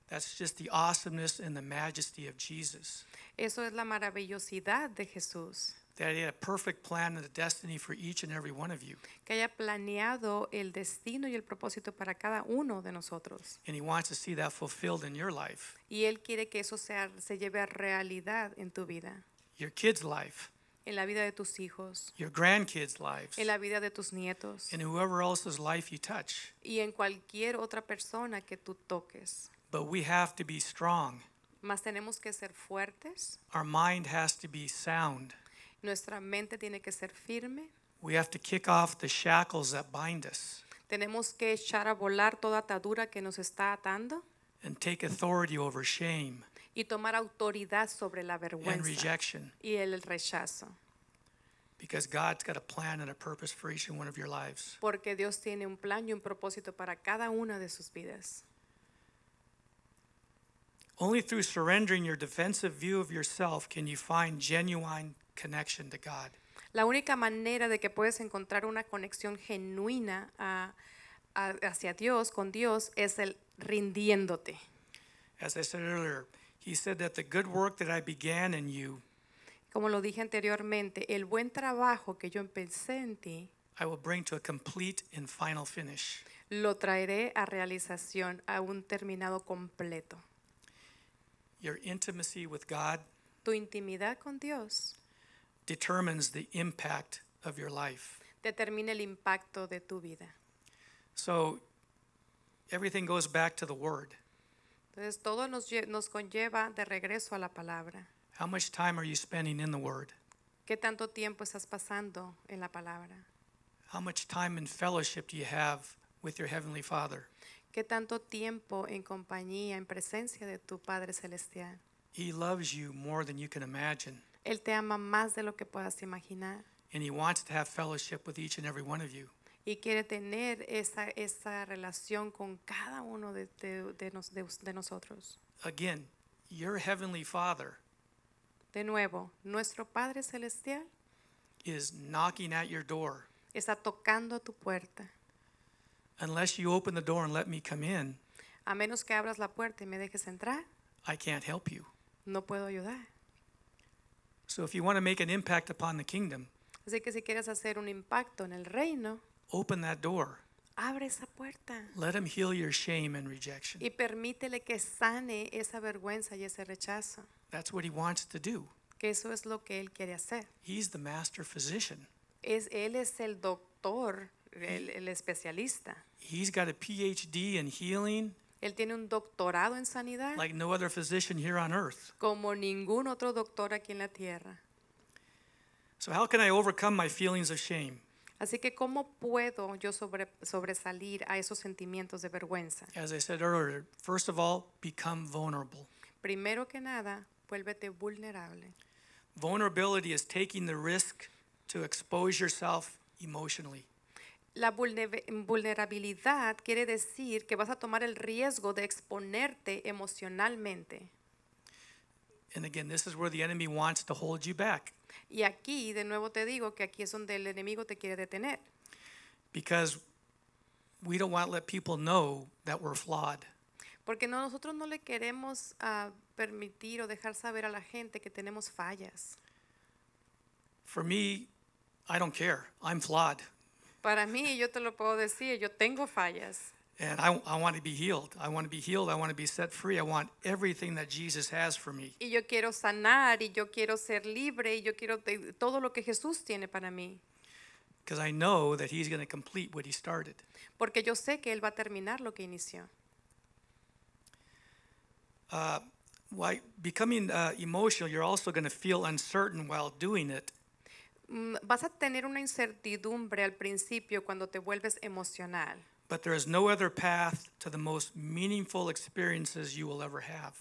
That's just the awesomeness and the majesty of Jesus. Eso es la maravillosidad de Jesús, That he had a perfect plan and a destiny for each and every one of you. que haya planeado el destino y el propósito para cada uno de nosotros. And he wants to see that fulfilled in your life, Y Él quiere que eso sea, se lleve a realidad en tu vida, your kids' life, en la vida de tus hijos, your grandkids' lives, en la vida de tus nietos and whoever else's life you touch. y en cualquier otra persona que tú toques. But we have to be strong. Mas tenemos que ser fuertes, Our mind has to be sound. nuestra mente tiene que ser firme, We have to kick off the shackles that bind us tenemos que echar a volar toda atadura que nos está atando and take authority over shame y tomar autoridad sobre la and vergüenza rejection y el rechazo. because God's got a plan and a purpose for each and one of your lives. Porque Dios tiene un plan y un propósito para cada una de sus vidas. Only through surrendering your defensive view of yourself can you find genuine connection to God. La única manera de que puedes encontrar una conexión genuina a- a- hacia Dios, con Dios, es el rindiéndote. As I said earlier, he said that the good work that I began in you, Como lo dije anteriormente, el buen trabajo que yo empecé en ti, I will bring to a complete and final finish. lo traeré a realización, a un terminado completo. your intimacy with God Tu intimidad con Dios determines the impact of your life. determina el impacto de tu vida. So everything goes back to the Word. Entonces todo nos, nos conlleva de regreso a la palabra. How much time are you spending in the Word? ¿Qué tanto tiempo estás pasando en la palabra? How much time in fellowship do you have with your Heavenly Father? ¿Qué tanto tiempo en compañía, en presencia de tu Padre Celestial? He loves you more than you can imagine, Él te ama más de lo que puedas imaginar and He wants to have fellowship with each and every one of you. Y quiere tener esa, esa relación con cada uno de, de- de nos- de nosotros. Again, your Heavenly Father De nuevo, nuestro Padre Celestial is knocking at your door. está tocando tu puerta. Unless you open the door and let me come in, A menos que abras la puerta y me dejes entrar, I can't help you. no puedo ayudar. So if you want to make an impact upon the kingdom, Así que si quieres hacer un impacto en el reino, open that door. abre esa puerta Let Him heal your shame and rejection. y permítele que sane esa vergüenza y ese rechazo. That's what He wants to do. Que eso es lo que Él quiere hacer. He's the master physician. Es, él es el doctor, el, el especialista. He's got a PhD in healing Él tiene un doctorado en sanidad like no other physician here on earth. como ningún otro doctor aquí en la tierra. So, how can I overcome my feelings of shame? Así que ¿cómo puedo yo sobre- sobresalir a esos sentimientos de vergüenza? As I said earlier, first of all, become vulnerable. Primero que nada, vuélvete vulnerable. Vulnerability is taking the risk to expose yourself emotionally. La vulne- vulnerabilidad quiere decir que vas a tomar el riesgo de exponerte emocionalmente. And again, this is where the enemy wants to hold you back Y aquí, de nuevo te digo que aquí es donde el enemigo te quiere detener. because we don't want to let people know that we're flawed. Porque no- nosotros no le queremos ah, permitir o dejar saber a la gente que tenemos fallas. For me, I don't care. I'm flawed. Para mí, yo te lo puedo decir, yo tengo fallas. And I, I want to be healed. I want to be healed. I want to be set free. I want everything that Jesus has for me. Y yo quiero sanar y yo quiero ser libre y yo quiero todo lo que Jesús tiene para mí. Because I know that He's going to complete what He started. Porque yo sé que Él va a terminar lo que inició. Why, becoming uh, emotional, you're also going to feel uncertain while doing it. Mm, Vas a tener una incertidumbre al principio cuando te vuelves emocional. But there is no other path to the most meaningful experiences you will ever have.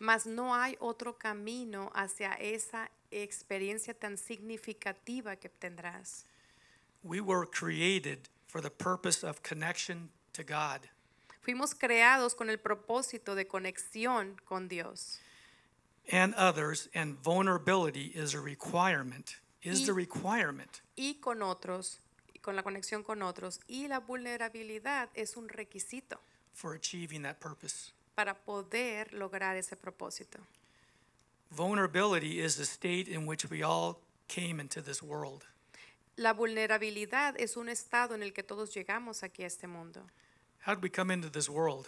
Mas no hay otro camino hacia esa experiencia tan significativa que tendrás. We were created for the purpose of connection to God. Fuimos creados con el propósito de conexión con Dios. and others, and vulnerability is a requirement. Is Y- the requirement. y con otros, con la conexión con otros. Y la vulnerabilidad es un requisito for achieving that purpose. para poder lograr ese propósito. Vulnerability is the state in which we all came into this world. La vulnerabilidad es un estado en el que todos llegamos aquí a este mundo. How did we come into this world?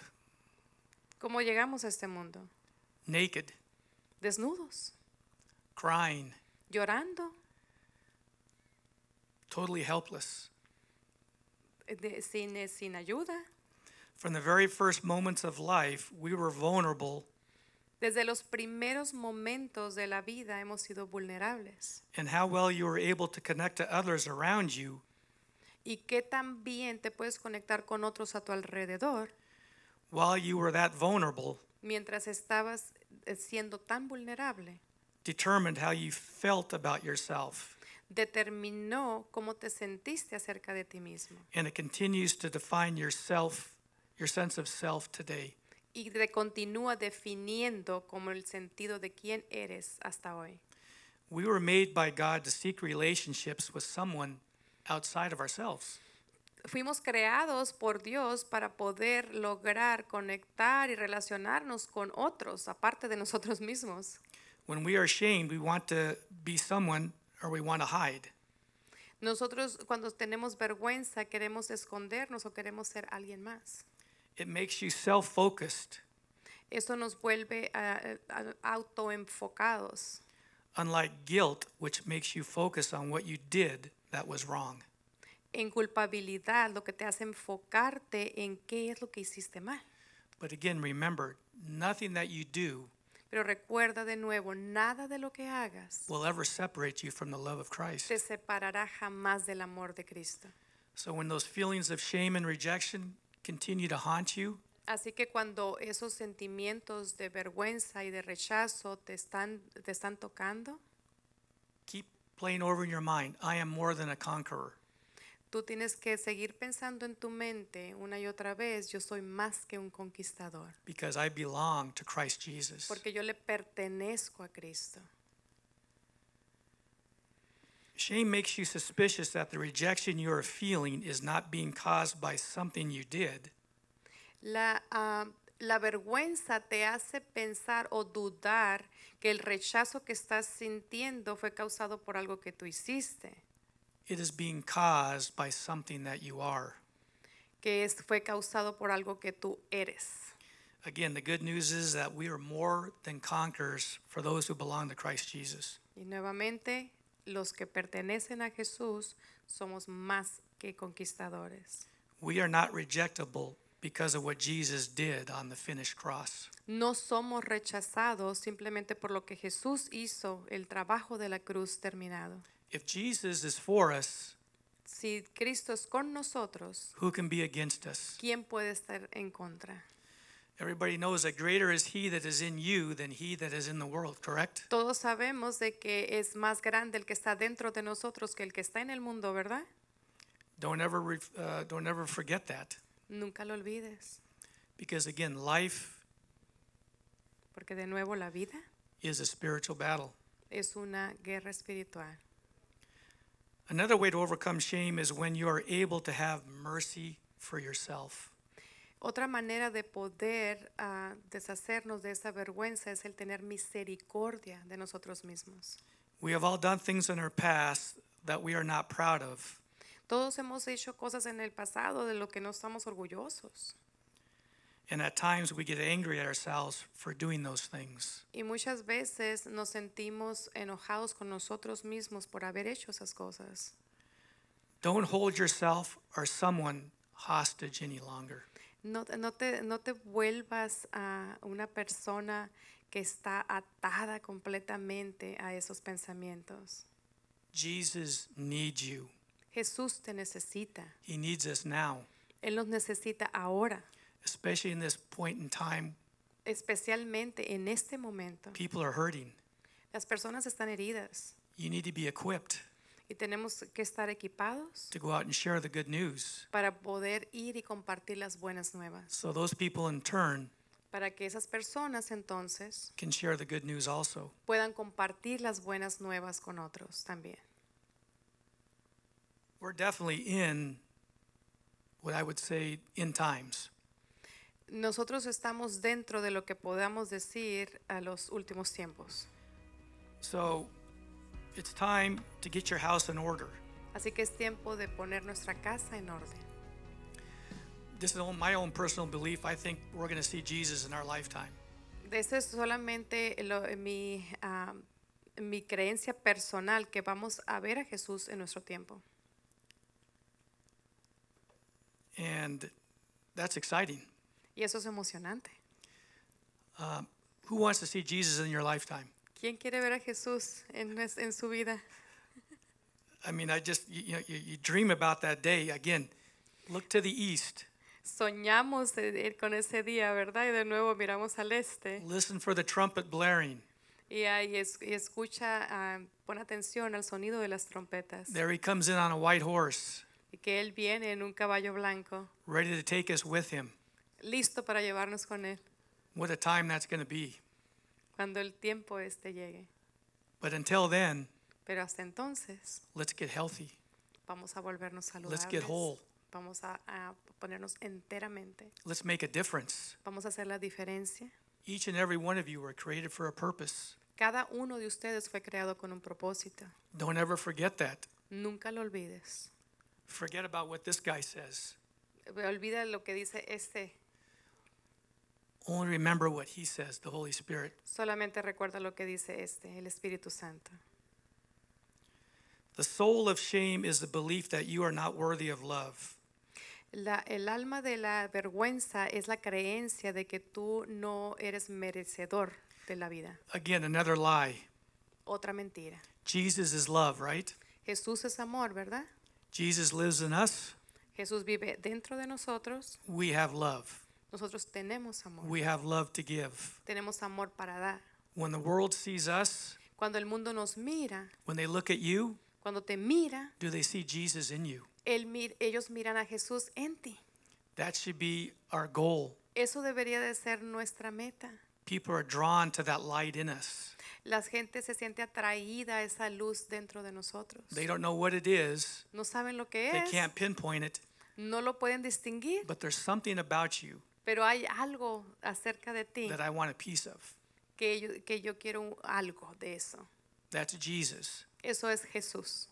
¿Cómo llegamos a este mundo? Naked, Desnudos, crying, llorando, totally helpless. De- sin, sin ayuda. From the very first moments of life, we were vulnerable, Desde los primeros momentos de la vida hemos sido vulnerables. and how well you were able to connect to others around you ¿Y qué tan bien te puedes conectar con otros a tu alrededor while you were that vulnerable mientras estabas eh, siendo tan vulnerable? determined how you felt about yourself. Determinó cómo te sentiste acerca de ti mismo. And it continues to define yourself, your sense of self today. Y te continúa definiendo como el sentido de quién eres hasta hoy. We were made by God to seek relationships with someone outside of ourselves. Fuimos creados por Dios para poder lograr conectar y relacionarnos con otros, aparte de nosotros mismos. When we are ashamed, we want to be someone or we want to hide. Nosotros cuando tenemos vergüenza queremos escondernos o queremos ser alguien más. It makes you self focused Eso nos vuelve ah, autoenfocados. Unlike guilt, which makes you focus on what you did that was wrong. En culpabilidad, lo que te hace enfocarte en qué es lo que hiciste mal. But again, remember, nothing that you do Pero recuerda de nuevo, nada de lo que hagas will ever separate you from the love of Christ. te separará jamás del amor de Cristo. So when those feelings of shame and rejection continue to haunt you, Así que cuando esos sentimientos de vergüenza y de rechazo te están, te están tocando, keep playing over in your mind, I am more than a conqueror. Tú tienes que seguir pensando en tu mente una y otra vez, yo soy más que un conquistador, because I belong to Christ Jesus. porque yo le pertenezco a Cristo. Shame makes you suspicious that the rejection you are feeling is not being caused by something you did, La, ah, la vergüenza te hace pensar o dudar que el rechazo que estás sintiendo fue causado por algo que tú hiciste, it is being caused by something that you are. que es, fue causado por algo que tú eres. Again, the good news is that we are more than conquerors for those who belong to Christ Jesus. Y nuevamente, los que pertenecen a Jesús somos más que conquistadores. We are not rejectable because of what Jesus did on the finished cross. No somos rechazados simplemente por lo que Jesús hizo, el trabajo de la cruz terminado. If Jesus is for us, Si Cristo es con nosotros, who can be against us? ¿quién puede estar en contra? Everybody knows that greater is he that is in you than he that is in the world, correct? Todos sabemos de que es más grande el que está dentro de nosotros que el que está en el mundo, ¿verdad? Don't ever, uh, don't ever forget that. Nunca lo olvides, Because again, life porque de nuevo la vida is a spiritual battle. es una guerra espiritual. Another way to overcome shame is when you are able to have mercy for yourself. Otra manera de poder ah, deshacernos de esa vergüenza es el tener misericordia de nosotros mismos. We have all done things in our past that we are not proud of. Todos hemos hecho cosas en el pasado de lo que no estamos orgullosos. And at times we get angry at ourselves for doing those things. Y muchas veces nos sentimos enojados con nosotros mismos por haber hecho esas cosas. Don't hold yourself or someone hostage any longer. No, no te, no te vuelvas a una persona que está atada completamente a esos pensamientos. Jesus needs you. Jesús te necesita. He needs us now, Él nos necesita ahora, especially in this point in time. especialmente en este momento. People are hurting. Las personas están heridas You need to be equipped y tenemos que estar equipados to go out and share the good news. para poder ir y compartir las buenas nuevas. So those people in turn Para que esas personas entonces can share the good news also. puedan compartir las buenas nuevas con otros también. We're definitely in what I would say in times. Nosotros estamos dentro de lo que podamos decir a los últimos tiempos. So it's time to get your house in order. Así que es tiempo de poner nuestra casa en orden. This is my own personal belief. I think we're going to see Jesus in our lifetime. Es solamente lo- mi, mi creencia personal que vamos a ver a Jesús en nuestro tiempo. And that's exciting. Y eso es emocionante. Who wants to see Jesus in your lifetime? ¿Quién quiere ver a Jesús en, en su vida? I mean, I just, you, know, you, you dream about that day. Again, look to the east. Soñamos con ese día, ¿verdad? Y de nuevo miramos al este Listen for the trumpet blaring. y, y escucha, ah, pon atención al sonido de las trompetas. There he comes in on a white horse, Y que Él viene en un caballo blanco, ready to take us with him. Listo para llevarnos con Él What a time that's going to be. cuando el tiempo este llegue. But until then, Pero hasta entonces let's get healthy. vamos a volvernos Let's get saludables. whole. Vamos a, a ponernos enteramente. Let's make a difference. Vamos a hacer la diferencia. Each and every one of you were created for a purpose. Cada uno de ustedes fue creado con un propósito. Don't ever forget that. Nunca lo olvides. Forget about what this guy says. Olvida lo que dice este. Only remember what he says, the Holy Spirit. Solamente recuerda lo que dice este, el Espíritu Santo. The soul of shame is the belief that you are not worthy of love. La- el alma de la vergüenza es la creencia de que tú no eres merecedor de la vida. Again, another lie. Otra mentira. Jesus is love, right? Jesús es amor, ¿verdad? Jesus lives in us. Jesús vive dentro de nosotros. We have love. Nosotros tenemos amor. We have love to give. Tenemos amor para dar. When the world sees us, Cuando el mundo nos mira, when they look at you, cuando te mira, do they see Jesus in you? mir- ellos miran a Jesús en ti. That should be our goal. Eso debería de ser nuestra meta. People are drawn to that light in us. La gente se siente atraída a esa luz dentro de nosotros. They don't know what it is, No saben lo que they es, can't pinpoint it, no lo pueden distinguir, but there's something about you pero hay algo acerca de ti that I want a piece of. que yo, que yo quiero algo de eso. That's Jesus. Eso es Jesús.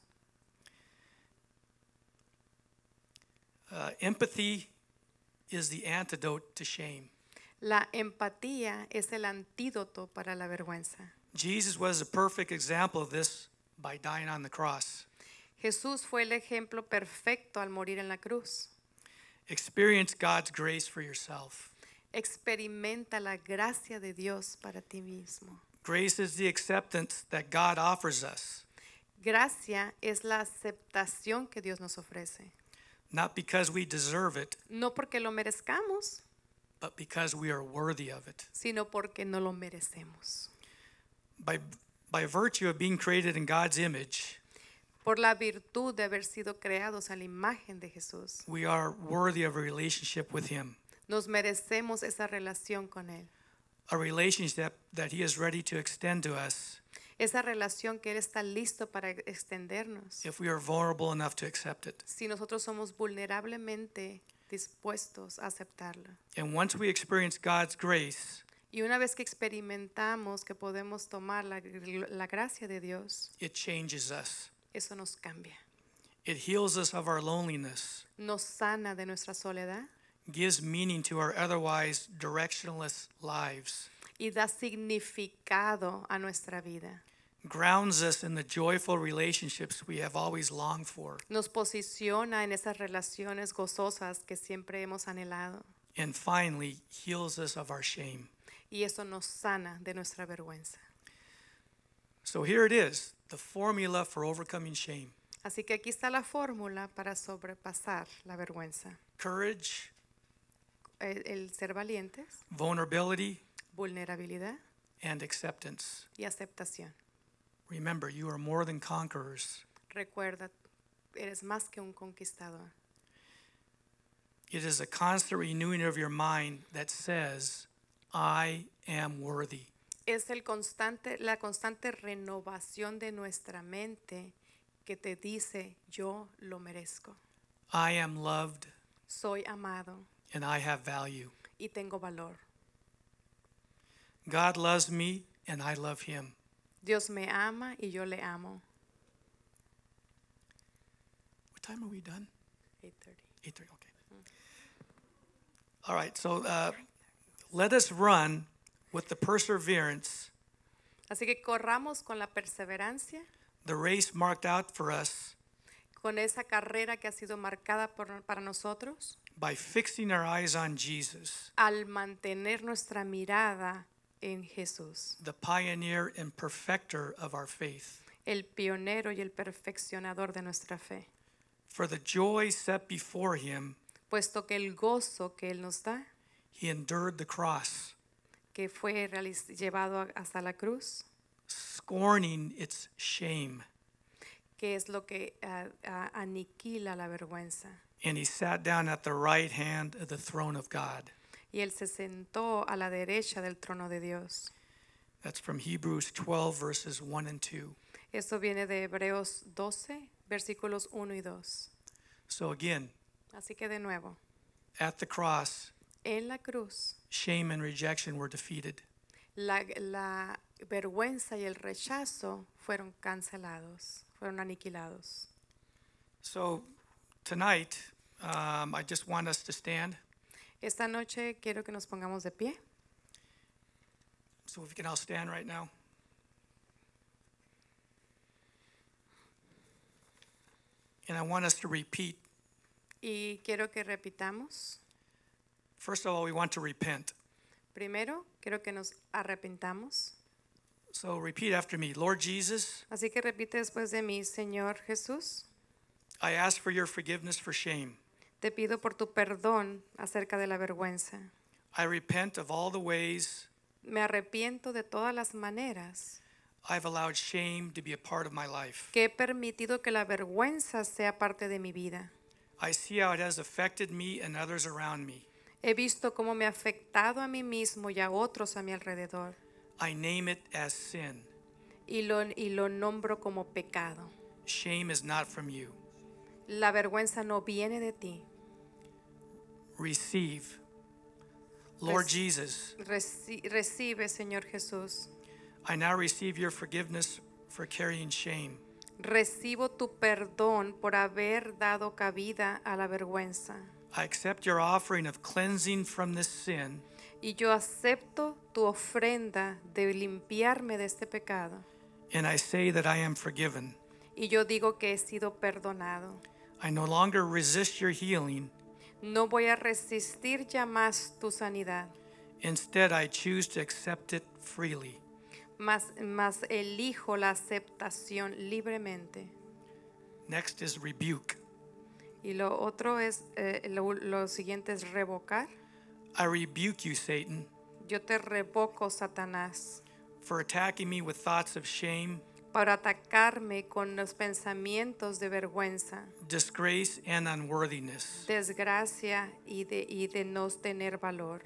Uh, empathy is the antidote to shame. La empatía es el antídoto para la vergüenza. Jesus was a perfect example of this by dying on the cross. Jesús fue el ejemplo perfecto al morir en la cruz. Experience God's grace for yourself. Experimenta la gracia de Dios para ti mismo. Grace is the acceptance that God offers us, Gracia es la aceptación que Dios nos ofrece. not because we deserve it, No porque lo merezcamos, but because we are worthy of it. sino porque no lo merecemos. By, by virtue of being created in God's image, Por la virtud de haber sido creados a la imagen de Jesús, we are worthy of a relationship with Him, nos merecemos esa relación con Él. a relationship that He is ready to extend to us Esa relación que Él está listo para extendernos. if we are vulnerable enough to accept it. Si nosotros somos vulnerablemente dispuestos a aceptarla. And once we experience God's grace, Y una vez que experimentamos que podemos tomar la, la gracia de Dios, it changes us. Eso nos cambia. It heals us of our loneliness, Nos sana de nuestra soledad gives meaning to our otherwise directionless lives, y da significado a nuestra vida. grounds us in the joyful relationships we have always longed for, Nos posiciona en esas relaciones gozosas que siempre hemos anhelado. and finally heals us of our shame. Y eso nos sana de nuestra vergüenza. So here it is the formula for overcoming shame Así que aquí está la fórmula para sobrepasar la vergüenza. courage, El, el ser valientes, vulnerability, vulnerabilidad and acceptance. y aceptación. Remember, you are more than conquerors. Recuerda, eres más que un conquistador. It is a constant renewing of your mind that says, I am worthy. Es el constante, la constante renovación de nuestra mente que te dice, yo lo merezco. I am loved Soy amado and I have value. y tengo valor. God loves me and I love him. Dios me ama y yo le amo. What time are we done? 8:30. 8:30, okay. All right, so uh, let us run with the perseverance, Así que corramos con la perseverancia, the race marked out for us con esa carrera que ha sido marcada por- para nosotros, by fixing our eyes on Jesus, al mantener nuestra mirada en Jesús, the pioneer and perfecter of our faith. el pionero y el perfeccionador de nuestra fe. For the joy set before him, Puesto que el gozo que Él nos da, he endured the cross, que fue llevado hasta la cruz, scorning its shame, que es lo que ah, ah, aniquila la vergüenza. and he sat down at the right hand of the throne of God. Y Él se sentó a la derecha del trono de Dios. That's from Hebrews 12, verses 1 and 2. Esto viene de Hebreos 12, versículos 1 y 2. So again, Así que de nuevo, at the cross, en la cruz, shame and rejection were defeated. la, la vergüenza y el rechazo fueron cancelados, fueron aniquilados. So tonight, um, I just want us to stand Esta noche quiero que nos pongamos de pie So if we can all stand right now. And I want us to repeat. Y quiero que repitamos. First of all, we want to repent. Primero, quiero que nos arrepentamos. So repeat after me. Lord Jesus, Así que repite después de mí, Señor Jesús, I ask for your forgiveness for shame. te pido por tu perdón acerca de la vergüenza. I repent of all the ways Me arrepiento de todas las maneras I've allowed shame to be a part of my life. que he permitido que la vergüenza sea parte de mi vida. I see how it has affected me and others around me. He visto cómo me ha afectado a mí mismo y a otros a mi alrededor I name it as sin. y lo, y lo nombro como pecado. Shame is not from you. La vergüenza no viene de ti. Receive. Lord Jesus, Reci- recibe, Señor Jesús. I now receive your forgiveness for carrying shame. Recibo tu perdón por haber dado cabida a la vergüenza. I accept your offering of cleansing from this sin, Y yo acepto tu ofrenda de limpiarme de este pecado. and I say that I am forgiven. Y yo digo que he sido perdonado. I no longer resist your healing. No voy a resistir ya más tu sanidad, Instead, I choose to accept it freely. más, más elijo la aceptación libremente. Next is rebuke. Y lo otro es, eh, lo, lo siguiente es revocar. I rebuke you, Satan, Yo te revoco, Satanás, for attacking me with thoughts of shame, para atacarme con los pensamientos de vergüenza. disgrace, and unworthiness. desgracia y de, y de no tener valor.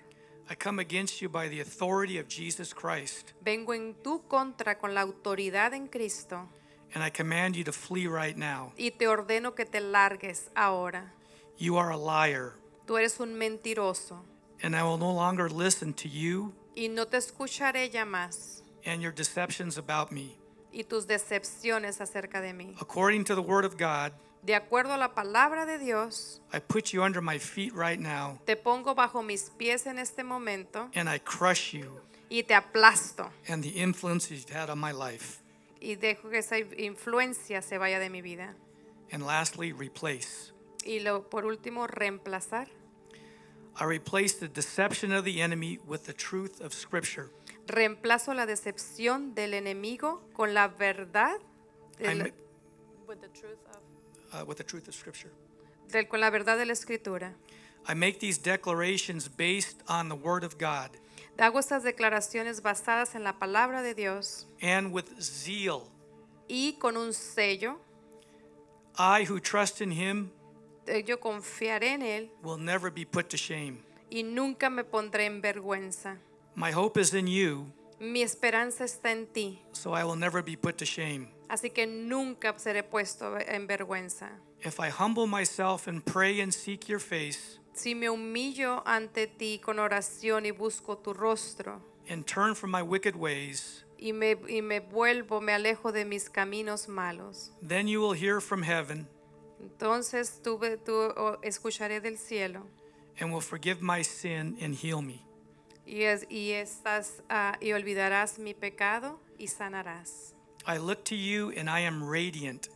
I come against you by the authority of Jesus Christ, Vengo en tu contra con la autoridad en Cristo and I command you to flee right now. y te ordeno que te largues ahora. You are a liar, Tú eres un mentiroso and I will no longer listen to you y no te escucharé ya más and your deceptions about me. y tus decepciones acerca de mí. According to the word of God, De acuerdo a la palabra de Dios, I put you under my feet right now, te pongo bajo mis pies en este momento and I crush you y te aplasto and the influence you've had on my life. Y dejo que esa influencia se vaya de mi vida. And lastly, replace. Y lo, por último, reemplazar. I replace the deception of the enemy with the truth of Scripture. Reemplazo la decepción del enemigo con la verdad del- with the truth of- uh, with the truth of Scripture. del- con la verdad de la escritura. I make these declarations based on the Word of God Hago estas declaraciones basadas en la palabra de Dios and with zeal. y con un sello. I who trust in Him eh, Yo confiaré en él will never be put to shame. y nunca me pondré en vergüenza. My hope is in you, Mi esperanza está en ti, so I will never be put to shame. así que nunca seré puesto en vergüenza. If I humble myself and pray and seek your face Si me humillo ante ti con oración y busco tu rostro and turn from my wicked ways, y me, y me vuelvo, me alejo de mis caminos malos, then you will hear from heaven entonces tú, tú escucharé del cielo and will forgive my sin and heal me. y, es- y, estás, ah, y olvidarás mi pecado y sanarás. I look to you and I am radiant.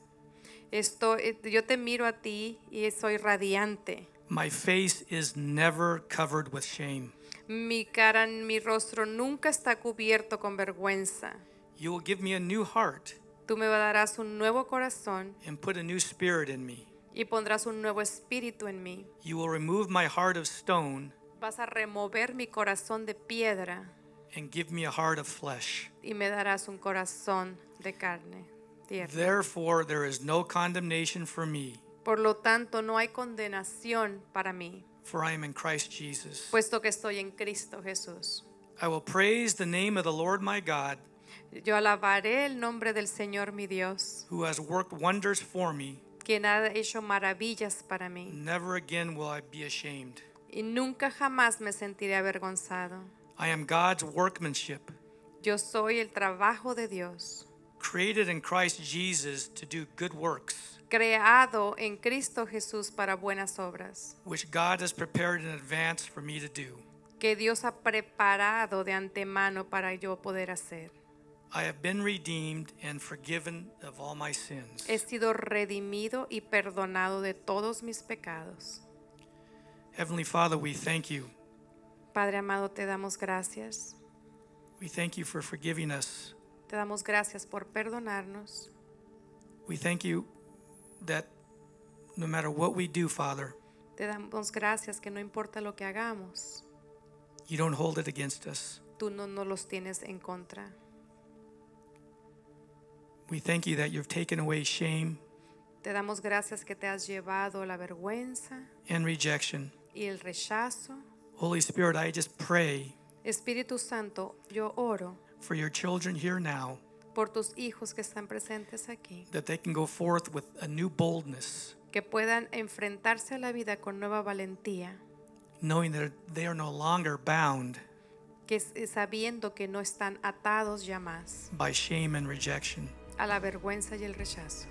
Estoy, yo te miro a ti y soy radiante. My face is never covered with shame. Mi cara, mi rostro nunca está cubierto con vergüenza. You will give me a new heart Tú me darás un nuevo corazón and put a new spirit in me. y pondrás un nuevo espíritu en mí. You will remove my heart of stone Vas a remover mi corazón de piedra and give me a heart of flesh. y me darás un corazón de carne. tierna. Therefore, there is no condemnation for me, Por lo tanto, no hay condenación para mí, for I am in Christ Jesus. puesto que estoy en Cristo Jesús. I will praise the name of the Lord my God, Yo alabaré el nombre del Señor mi Dios, who has worked wonders for me. quien ha hecho maravillas para mí, Never again will I be ashamed. y nunca jamás me sentiré avergonzado. I am God's workmanship, Yo soy el trabajo de Dios, created in Christ Jesus to do good works, creado en Cristo Jesús para buenas obras, which God has prepared in advance for me to do. que Dios ha preparado de antemano para yo poder hacer. I have been redeemed and forgiven of all my sins. He sido redimido y perdonado de todos mis pecados. Heavenly Father, we thank you. Padre amado, te damos gracias. We thank you for forgiving us. Te damos gracias por perdonarnos. We thank you that no matter what we do, Father, Te damos gracias que no importa lo que hagamos, you don't hold it against us. tú no nos los tienes en contra. We thank you that you've taken away shame Te damos gracias que te has llevado la vergüenza and rejection. y el rechazo. Holy Spirit, I just pray Espíritu Santo, yo oro for your children here now por tus hijos que están presentes aquí, that they can go forth with a new boldness, que puedan enfrentarse a la vida con nueva valentía, knowing that they are no longer bound que s- sabiendo que no están atados ya más by shame and rejection. a la vergüenza y el rechazo.